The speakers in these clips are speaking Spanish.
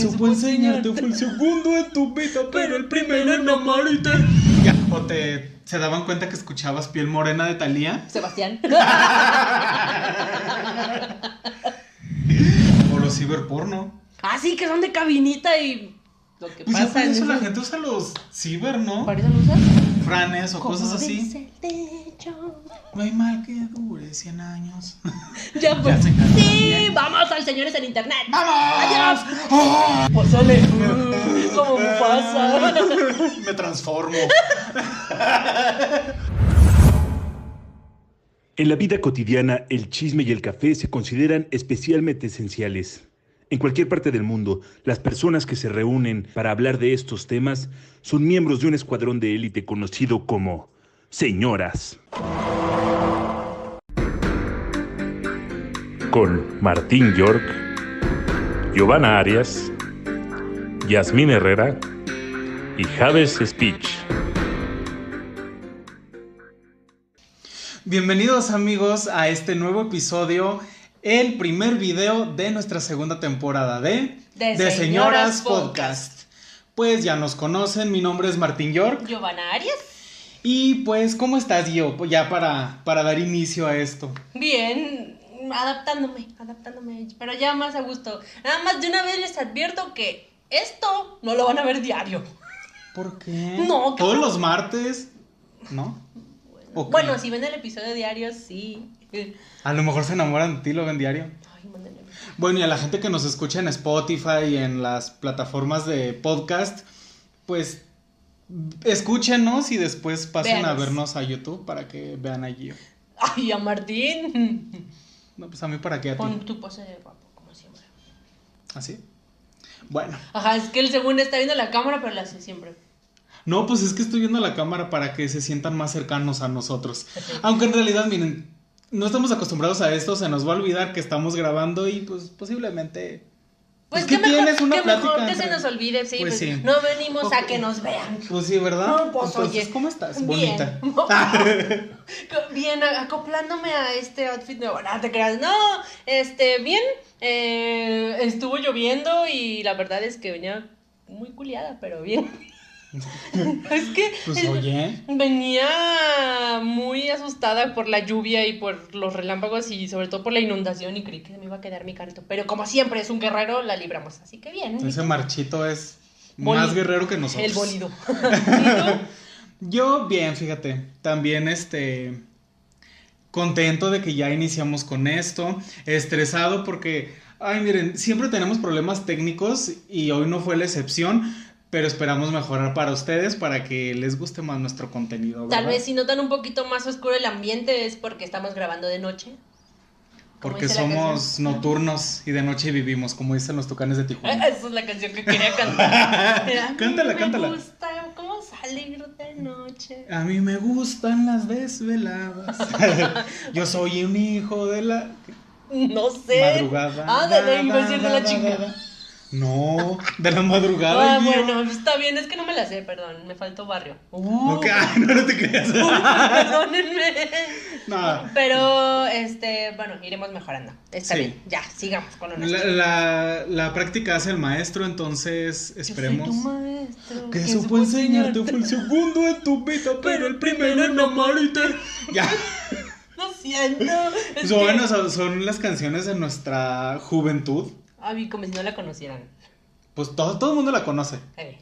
supo enseñarte fue el segundo en tu vida, pero el primero en amarte. Ya, o te se daban cuenta que escuchabas piel morena de Talía. Sebastián. o los ciberporno. ah, sí, que son de cabinita y lo que Pues ya pasa por en eso la gente usa los ciber, ¿no? ¿Para eso lo usas? O cosas así. dice el techo. No hay mal que dure 100 años. Ya pues. sí, Bien. vamos al señores en internet. ¡Vamos! Adiós. ¡Oh! Pozole. Como Mufasa. Me transformo. En la vida cotidiana, el chisme y el café se consideran especialmente esenciales. En cualquier parte del mundo, las personas que se reúnen para hablar de estos temas son miembros de un escuadrón de élite conocido como señoras. Con Martín York, Giovanna Arias, Yasmín Herrera y Javes Speech. Bienvenidos amigos a este nuevo episodio, el primer video de nuestra segunda temporada de, De Señoras Podcast. Pues ya nos conocen, mi nombre es Martín York Giovanna Arias. y pues ¿cómo estás? Pues ya para, para dar inicio a esto. Bien, adaptándome, adaptándome, pero ya más a gusto. Nada más de una vez les advierto que esto no lo van a ver diario. ¿Por qué? No, ¿qué Todos los martes, ¿no? Bueno, si ven el episodio diario, sí. A lo mejor se enamoran de ti, lo ven diario. Ay. Bueno, y a la gente que nos escucha en Spotify y en las plataformas de podcast, pues escúchenos y después pasen a vernos a YouTube para que vean allí. Ay, a Martín. No, pues a mí para qué a ti. Pon tu pose de guapo, como siempre. ¿Así? Bueno. Ajá, es que el segundo está viendo la cámara, pero la hace siempre. No, pues es que estoy viendo la cámara para que se sientan más cercanos a nosotros. Aunque en realidad, miren, no estamos acostumbrados a esto, se nos va a olvidar que estamos grabando y pues posiblemente... Pues Es qué que mejor, tienes una mejor plática que se nos olvide, sí, Pues pues, sí. no venimos a que nos vean. Pues sí, ¿verdad? No, pues Entonces, oye. ¿cómo estás? Bien. Bonita. Bien, a- acoplándome a este outfit nuevo. No te creas, no, este, bien. eh, estuvo lloviendo y la verdad es que venía muy culiada, pero bien. es que Pues oye. venía muy asustada por la lluvia y por los relámpagos y sobre todo por la inundación y creí que me iba a quedar mi carrito. Pero como siempre es un guerrero, la libramos, así que bien. Ese marchito es más guerrero que nosotros. El bolido. Yo bien, fíjate, también este contento de que ya iniciamos con esto, estresado porque ay, miren, siempre tenemos problemas técnicos y hoy no fue la excepción, pero esperamos mejorar para ustedes para que les guste más nuestro contenido, Tal vez si notan un poquito más oscuro el ambiente es porque estamos grabando de noche. porque somos nocturnos y de noche vivimos, como dicen los tucanes de Tijuana. Esa es la canción que quería cantar. A mí Cántala, me cántala. gusta cómo salir de noche. A mí me gustan las desveladas. Yo soy un hijo de la No sé. madrugada. Ah, de la decir de la da, da, chingada. No, de la madrugada. Ah, bueno, está bien, es que no me la sé, perdón, me faltó barrio. Uh, Ok, ay, no, no te creas. Perdónenme. No. Pero, este, bueno, iremos mejorando. Está Sí. bien, ya, sigamos con lo nuestro. La, la, la práctica hace el maestro, entonces Yo soy esperemos. tu maestro, Que supo enseñarte fue el segundo en tu vida, pero el primero en amarte. Ya. Lo siento. Es que- bueno, son las canciones de nuestra juventud. Ay, como si no la conocieran. Pues todo, todo el mundo la conoce. Eh.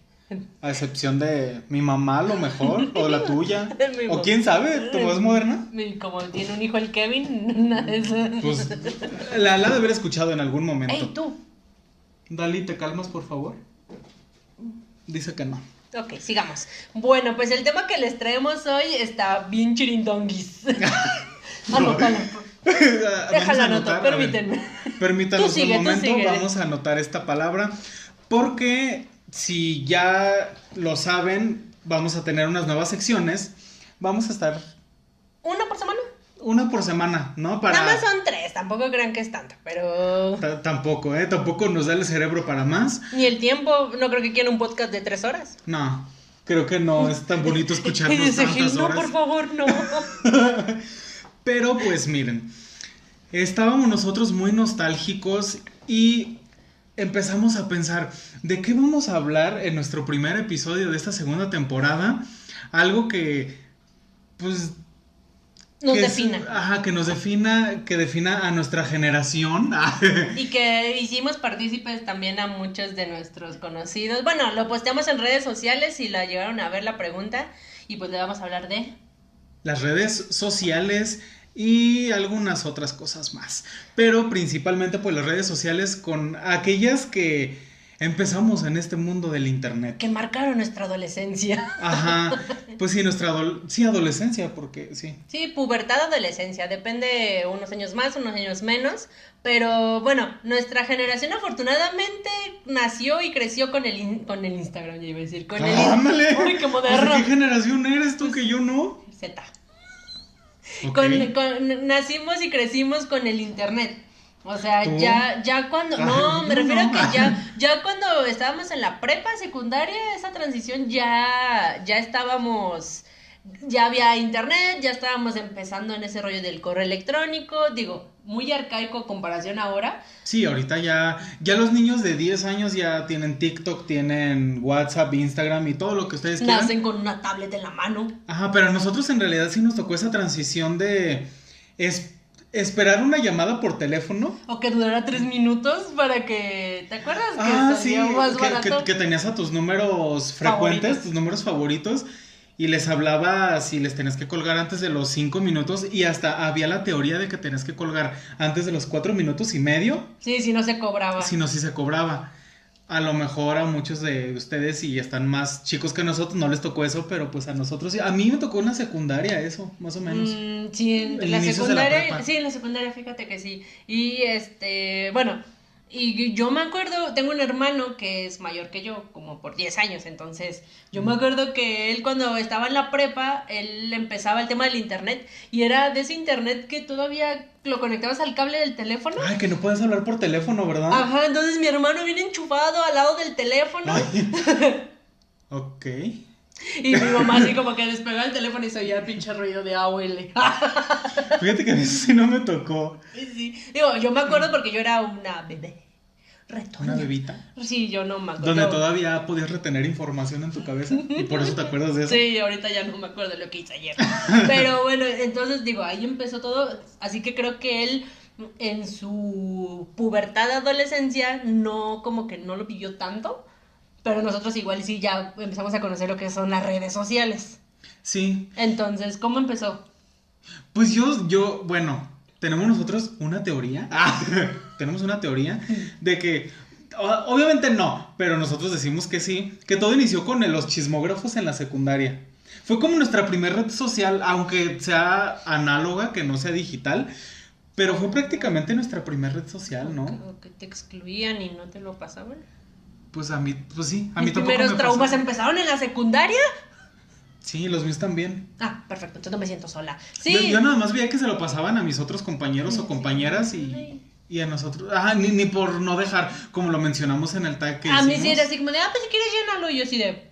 A excepción de mi mamá, a lo mejor, o la tuya. O quién sabe, tu voz moderna. Como tiene un hijo el Kevin, nada de eso. Pues la, la de haber escuchado en algún momento. Ey, tú. Dali, ¿te calmas, por favor? Dice que no. Ok, sigamos. Bueno, pues el tema que les traemos hoy está bien chirindonguis. Anótalo. Déjala anotar, permítanme. Permítanos sigue, un momento, vamos a anotar esta palabra. Porque si ya lo saben, vamos a tener unas nuevas secciones. Vamos a estar ¿Una por semana? una por semana, ¿no? Para... Nada más son tres, tampoco crean que es tanto, pero... Ta- Tampoco, ¿eh? Tampoco nos da el cerebro para más. Ni el tiempo, no creo que quieran un podcast de tres horas. No, creo que no es tan bonito Y escucharnos dice tantas Gil, no, horas. por favor, no. Pero pues miren, estábamos nosotros muy nostálgicos y empezamos a pensar, ¿de qué vamos a hablar en nuestro primer episodio de esta segunda temporada? Algo que, pues... Nos que es- defina. ajá, que nos defina, que defina a nuestra generación. Y que hicimos partícipes también a muchos de nuestros conocidos. Bueno, lo posteamos en redes sociales y la llegaron a ver la pregunta. Y pues le vamos a hablar de. las redes sociales y algunas otras cosas más. Pero principalmente pues las redes sociales con aquellas que empezamos en este mundo del internet. que marcaron nuestra adolescencia. Ajá, pues sí, nuestra sí, adolescencia, porque sí. Sí, pubertad, adolescencia, depende unos años más, unos años menos, pero bueno, nuestra generación afortunadamente nació y creció con el, in- con el Instagram, ya iba a decir, con el... Pues, moderno. ¿De qué generación eres tú que yo no? Z. Con- con- nacimos y crecimos con el internet. O sea, ¿Tú? ya, ya cuando, Ay, no, me refiero no. a que ya, ya cuando estábamos en la prepa secundaria, esa transición ya, ya estábamos, ya había internet, ya estábamos empezando en ese rollo del correo electrónico, digo, muy arcaico a comparación ahora. Sí, ahorita ya, ya los niños de 10 años ya tienen TikTok, tienen WhatsApp, Instagram y todo lo que ustedes quieran. Nacen con una tablet en la mano. Ajá, pero a nosotros en realidad sí nos tocó esa transición de es- esperar una llamada por teléfono. O que durara tres minutos para que, ¿te acuerdas? Que Ah, sí, más que, barato. que- que tenías a tus números frecuentes, tus números favoritos, y les hablabas y les tenías que colgar antes de los cinco minutos, y hasta había la teoría de que tenías que colgar antes de los cuatro minutos y medio, Sí, si no se cobraba. si no, si se cobraba. A lo mejor a muchos de ustedes, si están más chicos que nosotros, no les tocó eso, pero pues a nosotros sí. A mí me tocó en la secundaria eso, más o menos. Mm, sí, en la secundaria, sí, en la secundaria, fíjate que sí. Y este, bueno, y yo me acuerdo, tengo un hermano que es mayor que yo, como por 10 años, entonces yo me acuerdo que él cuando estaba en la prepa, él empezaba el tema del internet y era de ese internet que todavía lo conectabas al cable del teléfono. Ay, que no puedes hablar por teléfono, ¿verdad? Ajá, entonces mi hermano viene enchufado al lado del teléfono ok. Y mi mamá así como que despegaba el teléfono y se oía el pinche ruido de AOL. Fíjate que a sí no me tocó. Sí, digo, yo me acuerdo porque yo era una bebé. Retoña. Una bebita. Sí, yo no me acuerdo. Donde todavía podías retener información en tu cabeza. Y por eso te acuerdas de eso. Sí, ahorita ya no me acuerdo de lo que hice ayer. Pero bueno, entonces digo, ahí empezó todo. Así que creo que él en su pubertad, adolescencia, no, como que no lo vivió tanto. Pero nosotros igual sí ya empezamos a conocer lo que son las redes sociales. Sí. Entonces, ¿cómo empezó? Pues yo, yo, bueno, tenemos nosotros una teoría. Ah, tenemos una teoría de que. Obviamente no, pero nosotros decimos que sí. Que todo inició con los chismógrafos en la secundaria. Fue como nuestra primera red social, aunque sea análoga, que no sea digital. Pero fue prácticamente nuestra primera red social, ¿no? Como que te excluían y no te lo pasaban. Pues a mí, pues sí, a mí Mis tampoco primeros me traumas pasó. empezaron en la secundaria. Sí, los míos también. Ah, perfecto, entonces no me siento sola. Sí. Yo, yo nada más veía que se lo pasaban a mis otros compañeros o compañeras y, y a nosotros. Ajá, ni, ni por no dejar, como lo mencionamos en el tag que a mí sí hicimos. era así como de, ah, pues si quieres llénalo. Y yo así de,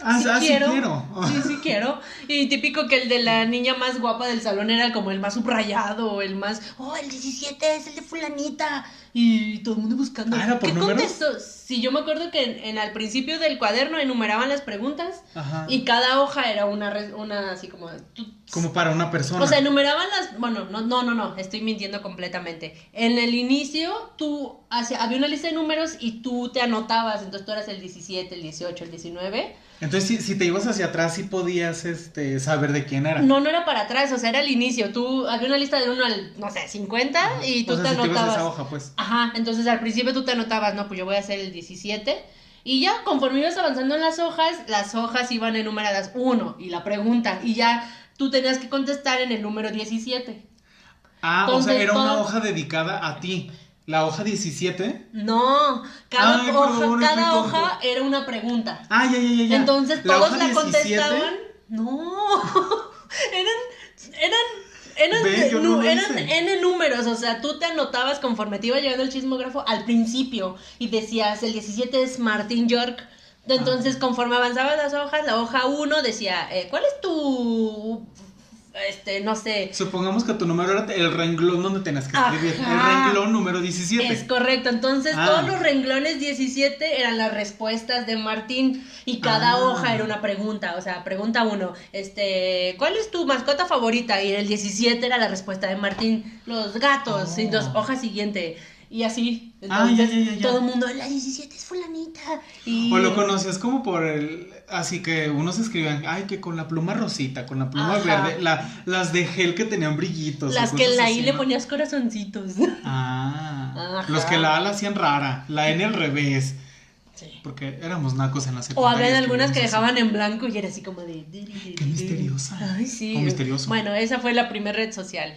Ah, sí ah, sí quiero. quiero. Sí, sí quiero. Y típico que el de la niña más guapa del salón era como el más subrayado, el más, oh, el 17 es el de fulanita. Y todo el mundo buscando. Ah, ¿era por ¿Qué números? contestó? Sí, yo me acuerdo que en, en al principio del cuaderno enumeraban las preguntas Ajá. y cada hoja era una, una así como... tú- Como para una persona. O sea, enumeraban las. Bueno, no, no, no, no, estoy mintiendo completamente. En el inicio, tú. hace- había una lista de números y tú te anotabas. Entonces tú eras el 17, el 18, el 19. Entonces, si, si te ibas hacia atrás, sí podías este, saber de quién era. No, no era para atrás, o sea, era el inicio. Tú. Había una lista de 1 al, no sé, 50 y tú o sea, te si te ibas a anotabas. esa hoja, pues. Ajá, entonces al principio tú te anotabas, no, pues yo voy a hacer el 17. Y ya, conforme ibas avanzando en las hojas, las hojas iban enumeradas 1 y la pregunta. Y ya tú tenías que contestar en el número 17. Ah, o sea, era una hoja dedicada a ti. La hoja 17. No, cada Ay, hoja, cada era una pregunta. Ah, ya, ya, ya. ya. Entonces La todos la 17, contestaban. No, eran, eran, eran, Ve, no eran. N números, o sea, tú te anotabas conforme te iba llegando el chismógrafo al principio y decías, el 17 es Martin York. Entonces, Ah. conforme avanzaban las hojas, la hoja 1 decía, eh, ¿cuál es tu este, no sé. Supongamos que tu número era el renglón donde tenías que escribir. Ajá. El renglón número 17. Es correcto, entonces Ah. todos los renglones 17 eran las respuestas de Martín y cada Ah. hoja era una pregunta, o sea, pregunta uno, este, ¿cuál es tu mascota favorita? Y el 17 era la respuesta de Martín, los gatos, y dos, hoja siguiente, y así, Ah, entonces ya, ya, ya, ya. todo el mundo, la 17 es fulanita, y... O lo conocías como por el. Así que unos escribían, ay, que con la pluma rosita, con la pluma Ajá. verde. La, las de gel que tenían brillitos. o Las que la I le ponías corazoncitos. Ah. Ajá. Los que la A la hacían rara, la N al revés. Sí. Porque éramos nacos en la O secundaria. habían algunas que dejaban en blanco y era así como de... Qué misteriosa. Ay, sí. O misterioso. Bueno, esa fue la primera red social.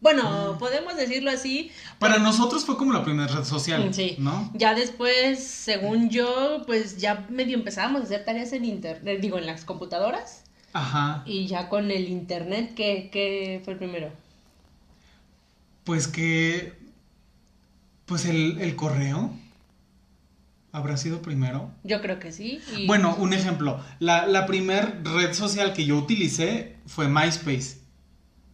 Bueno, podemos decirlo así. Para nosotros fue como la primera red social. Sí. ¿No? Ya después, según yo, pues ya medio empezábamos a hacer tareas en internet, digo, en las computadoras. Ajá. Y ya con el internet, ¿qué, qué fue el primero? Pues que. Pues el, el correo. ¿Habrá sido primero? Yo creo que sí. y- Bueno, un ejemplo. La, la primer red social que yo utilicé fue MySpace.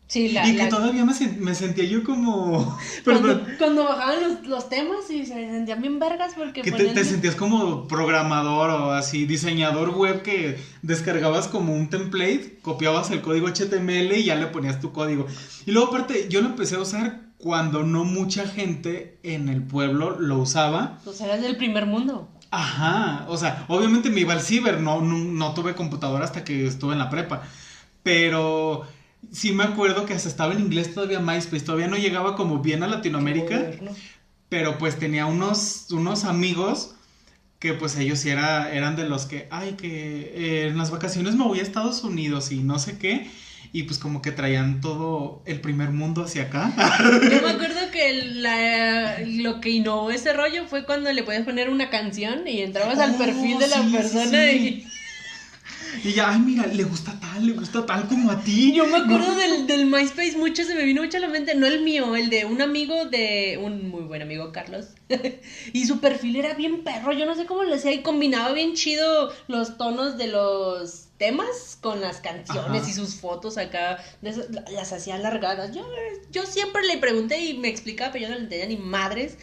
Sí, la, y que la- todavía me, me sentía yo como... cuando, cuando bajaban los, los temas y se sentían bien vergas porque Que te sentías como programador o así, diseñador web que descargabas como un template, copiabas el código HTML y ya le ponías tu código. Y luego aparte, yo lo empecé a usar cuando no mucha gente en el pueblo lo usaba. Pues eras del primer mundo. Ajá, o sea, obviamente me iba al ciber, no, no, no tuve computadora hasta que estuve en la prepa, pero sí me acuerdo que hasta estaba en inglés todavía MySpace, todavía no llegaba como bien a Latinoamérica, pero pues tenía unos, unos amigos que pues ellos sí era, eran de los que, ay, que eh, en las vacaciones me voy a Estados Unidos y no sé qué, y pues como que traían todo el primer mundo hacia acá. Yo me acuerdo que la- lo que innovó ese rollo fue cuando le podías poner una canción y entrabas al Oh, perfil de la sí, persona sí. Y ya, ay, mira, le gusta tal, le gusta tal como a ti. y yo me acuerdo del, del MySpace mucho, se me vino mucho a la mente, no el mío, el de un amigo de un muy buen amigo Carlos. y su perfil era bien perro, yo no sé cómo lo hacía y combinaba bien chido los tonos de los temas con las canciones Ajá. y sus fotos acá, las hacía alargadas. Yo, yo siempre le pregunté y me explicaba, pero yo no le entendía ni madres.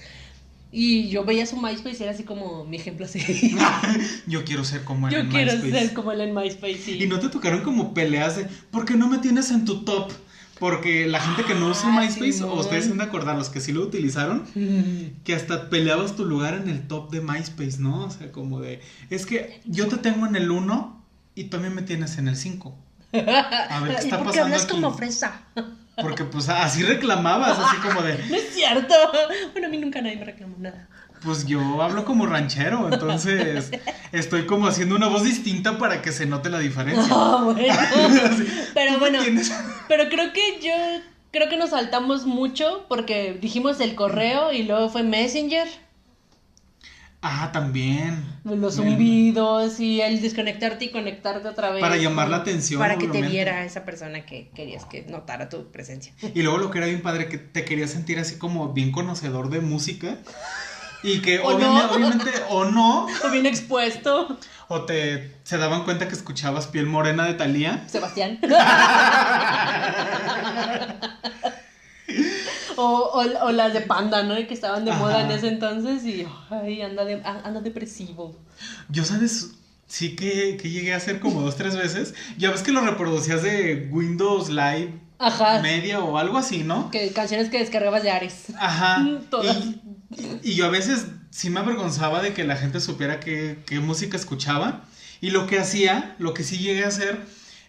Y yo veía su MySpace y era así como mi ejemplo así. Yo quiero ser como él Yo en quiero MySpace. ser como él en MySpace. sí. Y no te tocaron como peleas de, ¿por qué no me tienes en tu top? Porque la gente que no usa Ah, MySpace, o ustedes se han de acordar, los que sí lo utilizaron, que hasta peleabas tu lugar en el top de MySpace, ¿no? O sea, como de, es que yo te tengo en el 1 y también me tienes en el 5. A ver, ¿qué ¿Y está por qué pasando hablas aquí? como fresa? Porque pues así reclamabas, así como de, No es cierto. Bueno, a mí nunca nadie me reclamó nada. pues yo hablo como ranchero, entonces estoy como haciendo una voz distinta para que se note la diferencia. Ah, bueno. Pero ¿tú me bueno, pero creo que yo creo que nos saltamos mucho porque dijimos el correo y luego fue Messenger, Ah, también. los zumbidos y el desconectarte y conectarte otra vez. Para llamar la atención, Para que te viera esa persona que querías que notara tu presencia. Y luego lo que era bien padre, que te querías sentir así como bien conocedor de música. Y que O obviamente, no. obviamente, o no, O bien expuesto, o te se daban cuenta que escuchabas piel morena de Thalía. Sebastián. O, o, o las de panda, ¿no? Que estaban de moda en Ajá. ese entonces y ay, anda, de, anda depresivo. Yo, ¿sabes? Sí que, que llegué a hacer como dos, tres veces. Ya ves que lo reproducías de Windows Live Ajá. Media o algo así, ¿no? Que, canciones que descargabas de Ares. Ajá. Todas. Y, y yo a veces sí me avergonzaba de que la gente supiera qué, qué música escuchaba. Y lo que hacía, lo que sí llegué a hacer,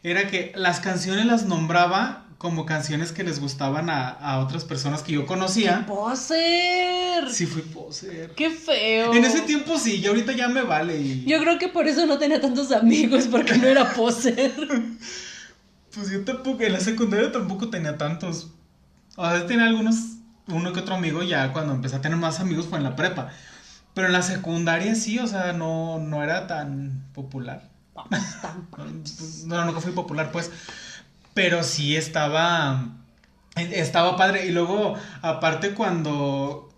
era que las canciones las nombraba como canciones que les gustaban a, a otras personas que yo conocía. ¡Poser! Sí fui poser. ¡Qué feo! En ese tiempo sí, y ahorita ya me vale. Y, Yo creo que por eso no tenía tantos amigos, porque no era poser. Pues yo tampoco, en la secundaria tampoco tenía tantos. O sea, tenía algunos, uno que otro amigo, ya cuando empecé a tener más amigos fue en la prepa. Pero en la secundaria sí, o sea, no, no era tan popular. No, nunca fui popular, pues. Pero sí estaba. Estaba padre. Y luego, aparte, cuando.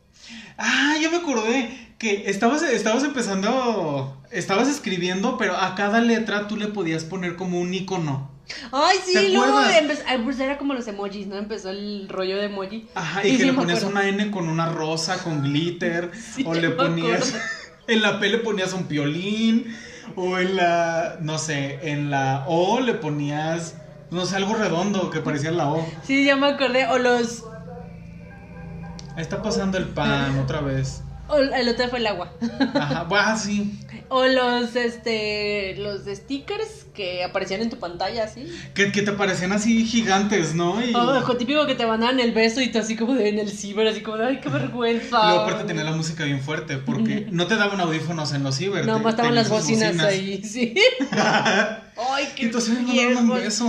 Ah, yo me acordé que estabas, estabas empezando. Estabas escribiendo, pero a cada letra tú le podías poner como un icono. Ay, ¿Te sí, luego empezó, pues era como los emojis, ¿no? Empezó el rollo de emoji. Ajá, y, Y que sí le ponías una N con una rosa, con glitter, Sí, o le ponías, en la P le ponías un piolín, o en la, no sé, en la O le ponías, no sé, algo redondo que parecía la O. Sí, ya me acordé. O los. Ahí está pasando el pan otra vez. o el otro fue el agua. Ajá, bah, sí. O los, este. Los stickers que aparecían en tu pantalla, así. Que, que te parecían así gigantes, ¿no? Y O lo típico que te mandaban el beso y tú así como de en el ciber, así como de ay, qué vergüenza. luego aparte tenía la música bien fuerte, porque no te daban audífonos en los ciber. No, más estaban las sus bocinas ahí, sí. Ay, qué Entonces me daban un beso.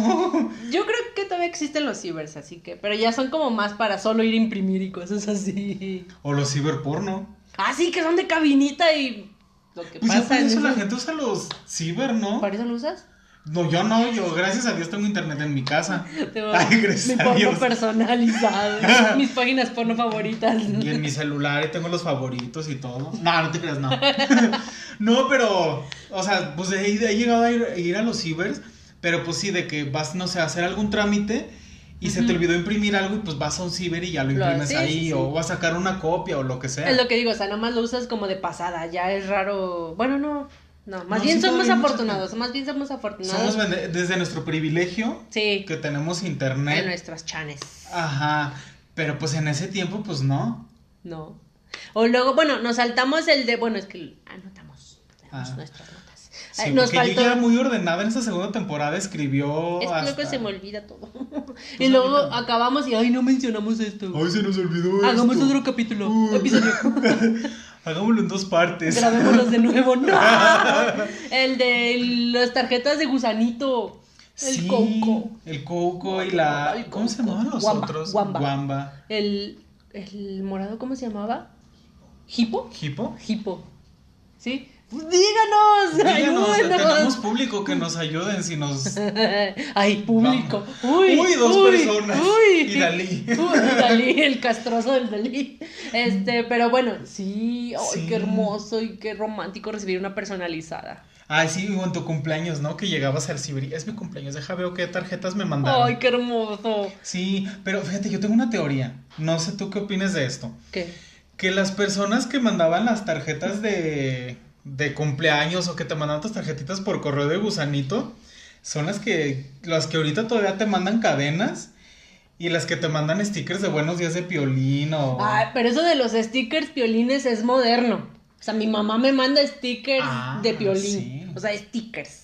Yo creo que todavía existen los cibers, así que. Pero ya son como más para solo ir a imprimir y cosas así. O los ciberporno. Ah, sí, que son de cabinita y. Lo que Pues ya pasa por en eso la gente usa los ciber, ¿no? ¿Para eso lo usas? No, yo no, yo gracias a Dios tengo internet en mi casa. Tengo Ay, mi porno personalizado. mis páginas porno favoritas. Y en mi celular y tengo los favoritos y todo. No, no te creas, no. no, pero, o sea, pues he, he llegado a ir, a ir a los cibers, pero pues sí, de que vas, no sé, a hacer algún trámite y se te olvidó imprimir algo y pues vas a un ciber y ya lo Lo- imprimes sí, ahí sí, sí. o vas a sacar una copia o lo que sea. Es lo que digo, o sea, nomás lo usas como de pasada. Ya es raro. Bueno, no. No, más No, bien sí, somos afortunados. Más bien somos afortunados. Somos desde nuestro privilegio Sí, que tenemos en internet. nuestras chanes. Ajá, pero pues en ese tiempo pues no. No. O luego, bueno, nos saltamos el de. Bueno, es que anotamos. Tenemos Ah. nuestras notas. Sí, nos porque faltó. ella era muy ordenada en esa segunda temporada, escribió Es que luego hasta- se me olvida todo. Pues y luego ahorita no. acabamos y, ay, no mencionamos esto. Ay, se nos olvidó Hagamos esto. otro capítulo, Uh. episodio. Hagámoslo en dos partes. Grabémoslos de nuevo. ¡No! El de las tarjetas de gusanito. El Sí, coco. El coco y la... El ¿Cómo se llamaban los Guamba, otros? guamba. Guamba. El, el morado, ¿cómo se llamaba? ¿Hipo? ¿Hipo? Hipo. ¿Sí? Díganos, Díganos, ayúdenos. tenemos público que nos ayuden si nos... Ay, público. Uy, Uy, dos uy, personas. Uy. Y Dalí. Uy, Dalí, el castroso del Dalí. Este, pero bueno, sí, ay, Sí. qué hermoso y qué romántico recibir una personalizada. Ay, sí, en tu cumpleaños, ¿no? Que llegabas al ciber y, Es mi cumpleaños, deja veo qué tarjetas me mandaron. Ay, qué hermoso. Sí, pero fíjate, yo tengo una teoría. No sé tú qué opinas de esto. ¿Qué? Que las personas que mandaban las tarjetas de, de cumpleaños o que te mandaban tus tarjetitas por correo de gusanito son las que, las que ahorita todavía te mandan cadenas y las que te mandan stickers de buenos días de piolín o... Ay, pero eso de los stickers piolines es moderno. O sea, mi mamá me manda stickers Ah, de piolín. sí. O sea, stickers.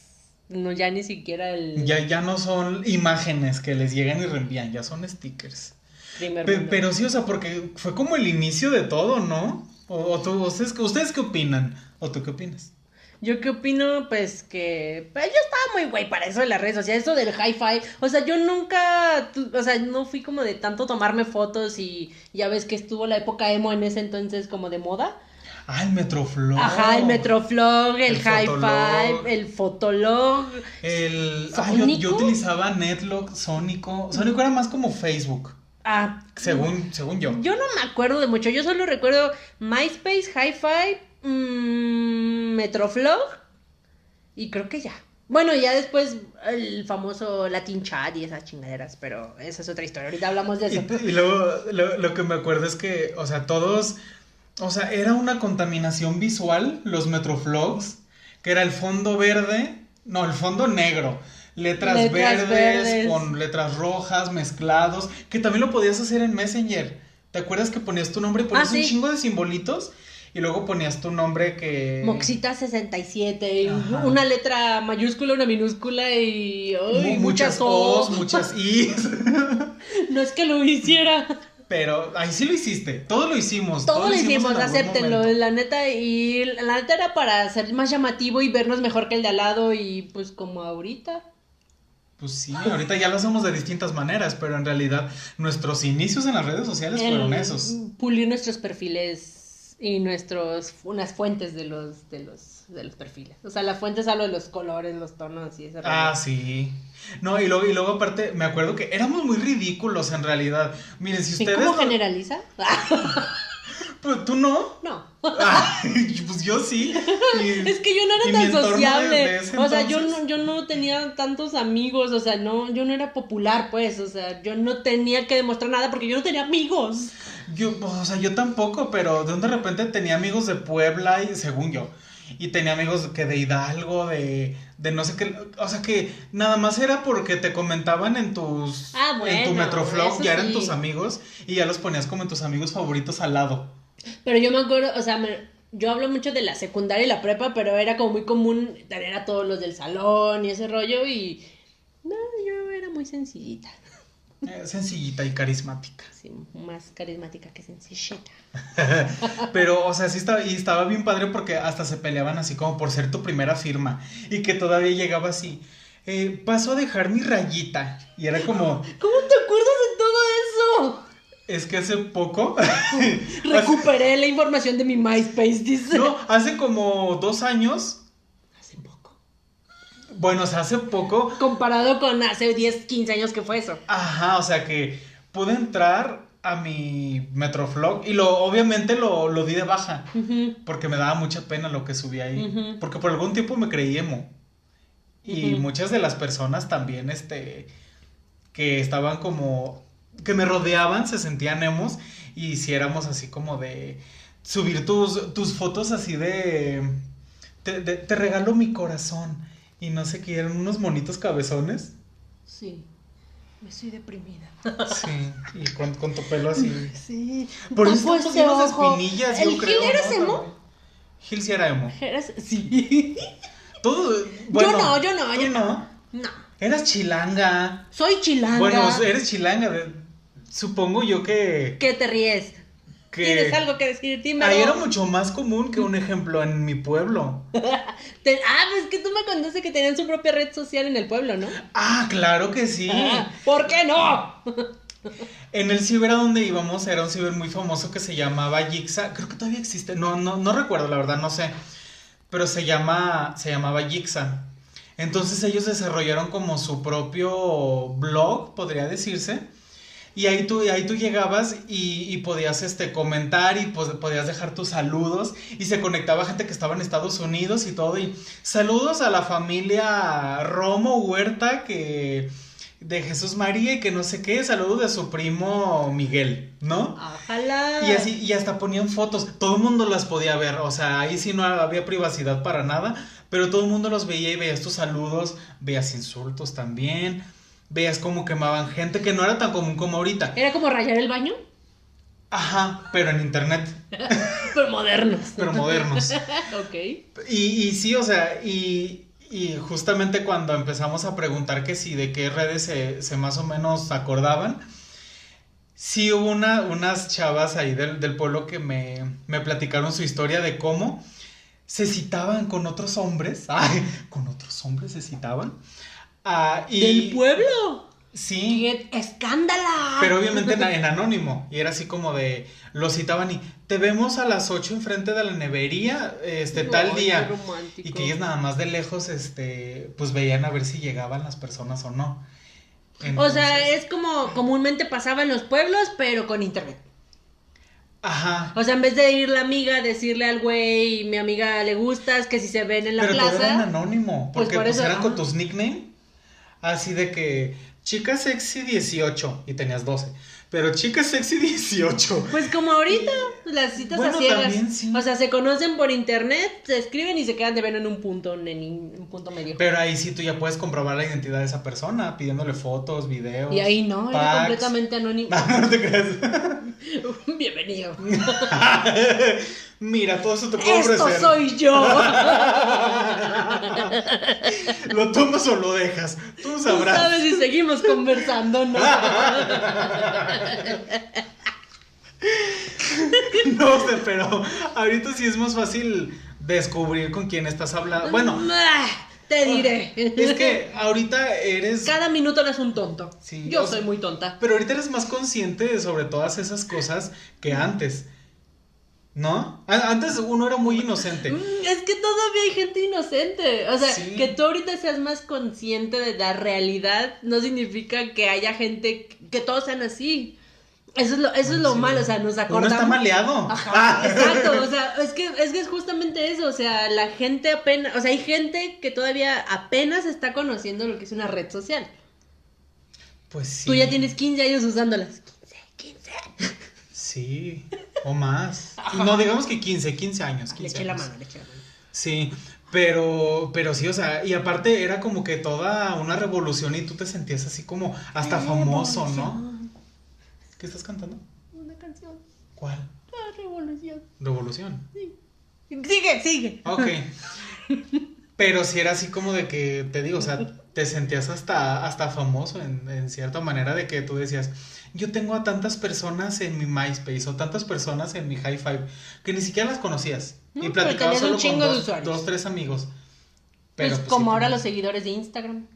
No, ya ni siquiera el Ya, ya no son imágenes que les llegan y reenvían, ya son stickers. Pe- pero sí, o sea, porque fue como el inicio de todo, ¿no? O, o tú, ustedes, ¿Ustedes qué opinan? ¿O tú qué opinas? Yo qué opino, pues que. Pues yo estaba muy güey para eso de las redes sociales, eso del hi-fi. O sea, yo nunca. O sea, no fui como de tanto tomarme fotos y ya ves que estuvo la época emo en ese entonces como de moda. Ah, el Metroflow. Ajá, el Metroflog, el, El hi-fi, el Fotolog. El. Ah, yo, yo utilizaba Netlog, Sónico. Sónico era más como Facebook, Ah, según, según yo. Yo no me acuerdo de mucho, yo solo recuerdo MySpace, Hi-Fi, mm, Metroflog y creo que ya. Bueno, ya después el famoso Latin Chat y esas chingaderas, pero esa es otra historia. Ahorita hablamos de Y, eso. y luego lo, lo que me acuerdo es que, o sea, todos. O sea, era una contaminación visual, los Metroflogs, que era el fondo verde, no, el fondo negro. Letras, Letras verdes, verdes. con letras rojas mezclados, que también lo podías hacer en Messenger. ¿Te acuerdas que ponías tu nombre y ponías Ah, sí. un chingo de simbolitos? Y luego ponías tu nombre que... Moxita 67, y Ajá. una letra mayúscula, una minúscula y ay, muchas muchas O's, muchas I's. No es que lo hiciera. Pero ahí sí lo hiciste. Todo lo hicimos. Todo lo hicimos, algún acéptenlo, la neta, y la neta era para ser más llamativo y vernos mejor que el de al lado y pues como ahorita. Pues sí, ahorita ya lo hacemos de distintas maneras, pero en realidad nuestros inicios en las redes sociales fueron esos. Pulir nuestros perfiles y nuestros unas fuentes de los de los de los perfiles. O sea, la fuente es algo de los colores, los tonos y ese Ah, sí. No, y luego, y luego aparte, me acuerdo que éramos muy ridículos en realidad. Miren, si ¿Sí, ustedes... ¿Cómo no- generaliza? Pues tú no. no. Ay, pues yo sí. Y- Es que yo no era tan de- sociable. de o sea, yo no, yo no tenía tantos amigos. O sea, no, yo no era popular, pues. O sea, yo no tenía que demostrar nada porque yo no tenía amigos. Yo, o sea, yo tampoco, pero de un de repente tenía amigos de Puebla y según yo. Y tenía amigos que de Hidalgo, de, de no sé qué. O sea que nada más era porque te comentaban en tus. Ah, en tu bueno, Metroflog, ya eran sí. tus amigos y ya los ponías como en tus amigos favoritos al lado. Pero yo me acuerdo, o sea, me- yo hablo mucho de la secundaria y la prepa, pero era como muy común tener a todos los del salón y ese rollo y... No, yo era muy sencillita. Eh, sencillita y carismática. Sí, más carismática que sencillita. Pero, o sea, sí estaba, y estaba bien padre porque hasta se peleaban así como por ser tu primera firma. Y que todavía llegaba así. eh, paso a dejar mi rayita. Y era como, ¿Cómo te acuerdas de todo es que hace poco. Recuperé la información de mi MySpace, dice. no, hace como dos años. Hace poco. Bueno, o sea, hace poco. Comparado con hace 10, 15 años que fue eso. Ajá, o sea que pude entrar a mi Metroflog. Y lo, obviamente lo, lo di de baja. Porque me daba mucha pena lo que subía ahí. Porque por algún tiempo me creí emo. Y muchas de las personas también, este, que estaban como, que me rodeaban, se sentían emos. Y si éramos así como de subir tus, tus fotos así de, te, de- te regalo mi corazón. Y no sé qué, eran unos monitos cabezones. Sí. Me estoy deprimida. Sí, y con, con tu pelo así. Sí. Por eso estamos llenos espinillas, ¿El yo creo. Gil eres ¿no? emo? Gil sí era emo. Eras- Sí. Todo, bueno, no, yo no, ¿tú yo no. No. Eras chilanga. Soy chilanga. Bueno, eres chilanga. de- Supongo yo que. ¿Qué te ríes? que ¿Tienes algo que decir? Dímelo. ahí era mucho más común que un ejemplo en mi pueblo. Ah, pues que tú me contaste que tenían su propia red social en el pueblo, ¿no? Ah, claro que sí. Ah, ¿Por qué no? En el ciber a donde íbamos era un ciber muy famoso que se llamaba Yixa. Creo que todavía existe. No, no, no recuerdo, la verdad, no sé. Pero se llama. Se llamaba Yixa. Entonces ellos desarrollaron como su propio blog, podría decirse. Y ahí tú, ahí tú llegabas y, y podías este, comentar y pues, podías dejar tus saludos. Y se conectaba gente que estaba en Estados Unidos y todo. Y saludos a la familia Romo Huerta que de Jesús María y que no sé qué. Saludos de su primo Miguel, ¿no? Ojalá. Y así, y hasta ponían fotos, todo el mundo las podía ver, o sea, ahí sí no había privacidad para nada, pero todo el mundo los veía y veías tus saludos, veías insultos también, veías cómo quemaban gente, que no era tan común como ahorita. ¿Era como rayar el baño? Ajá, pero en internet, Pero modernos. pero modernos. ok. Y, y sí, o sea, y, y justamente cuando empezamos a preguntar que si de qué redes se, se más o menos acordaban, sí hubo una, unas chavas ahí del, del pueblo que me, me platicaron su historia de cómo se citaban con otros hombres. Ay, con otros hombres se citaban. Ah, y, ¿Del pueblo? Sí. ¡Qué escándala! Pero obviamente en, en anónimo. Y era así como de. Lo citaban y. Te vemos a las 8 enfrente de la nevería. Este, tal día. Y que ellos nada más de lejos, este. Pues veían a ver si llegaban las personas o no. O sea, es como comúnmente pasaba en los pueblos, pero con internet. Ajá. O sea, en vez de ir la amiga, decirle al güey, mi amiga le gustas, que si se ven en la Pero todo era en plaza. anónimo. Pues Porque por pues, eran con tus nickname. Así de que. Chica sexy 18. Y tenías 12. Pero chica sexy 18. Pues como ahorita, las citas Bueno, a ciegas. también sí. O sea, se conocen por internet, se escriben y se quedan de ver en un punto, en un punto medio. Pero ahí sí tú ya puedes comprobar la identidad de esa persona, pidiéndole fotos, videos. Y ahí no, era packs. completamente anónimo. No te creas. Bienvenido. Mira, todo eso te puedo Esto ofrecer. soy yo. ¿Lo tomas o lo dejas? Tú Tú sabrás. sabes si seguimos conversando, ¿no? No sé, pero ahorita sí es más fácil descubrir con quién estás hablando. Bueno, Ah, Te diré. es que ahorita eres. Cada minuto eres un tonto. Sí, Yo o sea- soy muy tonta. Pero ahorita eres más consciente sobre todas esas cosas que antes. ¿No? Antes uno era muy inocente. Mm, Es que todavía hay gente inocente. O sea, Sí. que tú ahorita seas más consciente de la realidad no significa que haya gente, que todos sean así. Eso es lo, eso es lo Sí. malo, o sea, nos Uno acordamos. está maleado. Ajá, Ah. exacto, o sea, es que, es que es justamente eso, o sea, la gente apenas, o sea, hay gente que todavía apenas está conociendo lo que es una red social. Pues sí. Tú ya tienes 15 años usándolas. 15, 15. Sí, o más. No, digamos que 15, 15 años. Le 15 eché la mano, le eché la mano. Sí, pero, pero sí, o sea, y aparte era como que toda una revolución y tú te sentías así como hasta famoso, ¿no? ¿Qué estás cantando? Una canción, ¿Cuál? la revolución. Revolución. Sigue, sigue. Ok. Pero sí era así como de que, te digo, o sea, te sentías hasta, hasta famoso en, en cierta manera de que tú decías, yo tengo a tantas personas en mi MySpace o tantas personas en mi High Five que ni siquiera las conocías. No, y platicabas un solo con dos, tres amigos. Pues, Pero, pues, como sí ahora los seguidores de Instagram.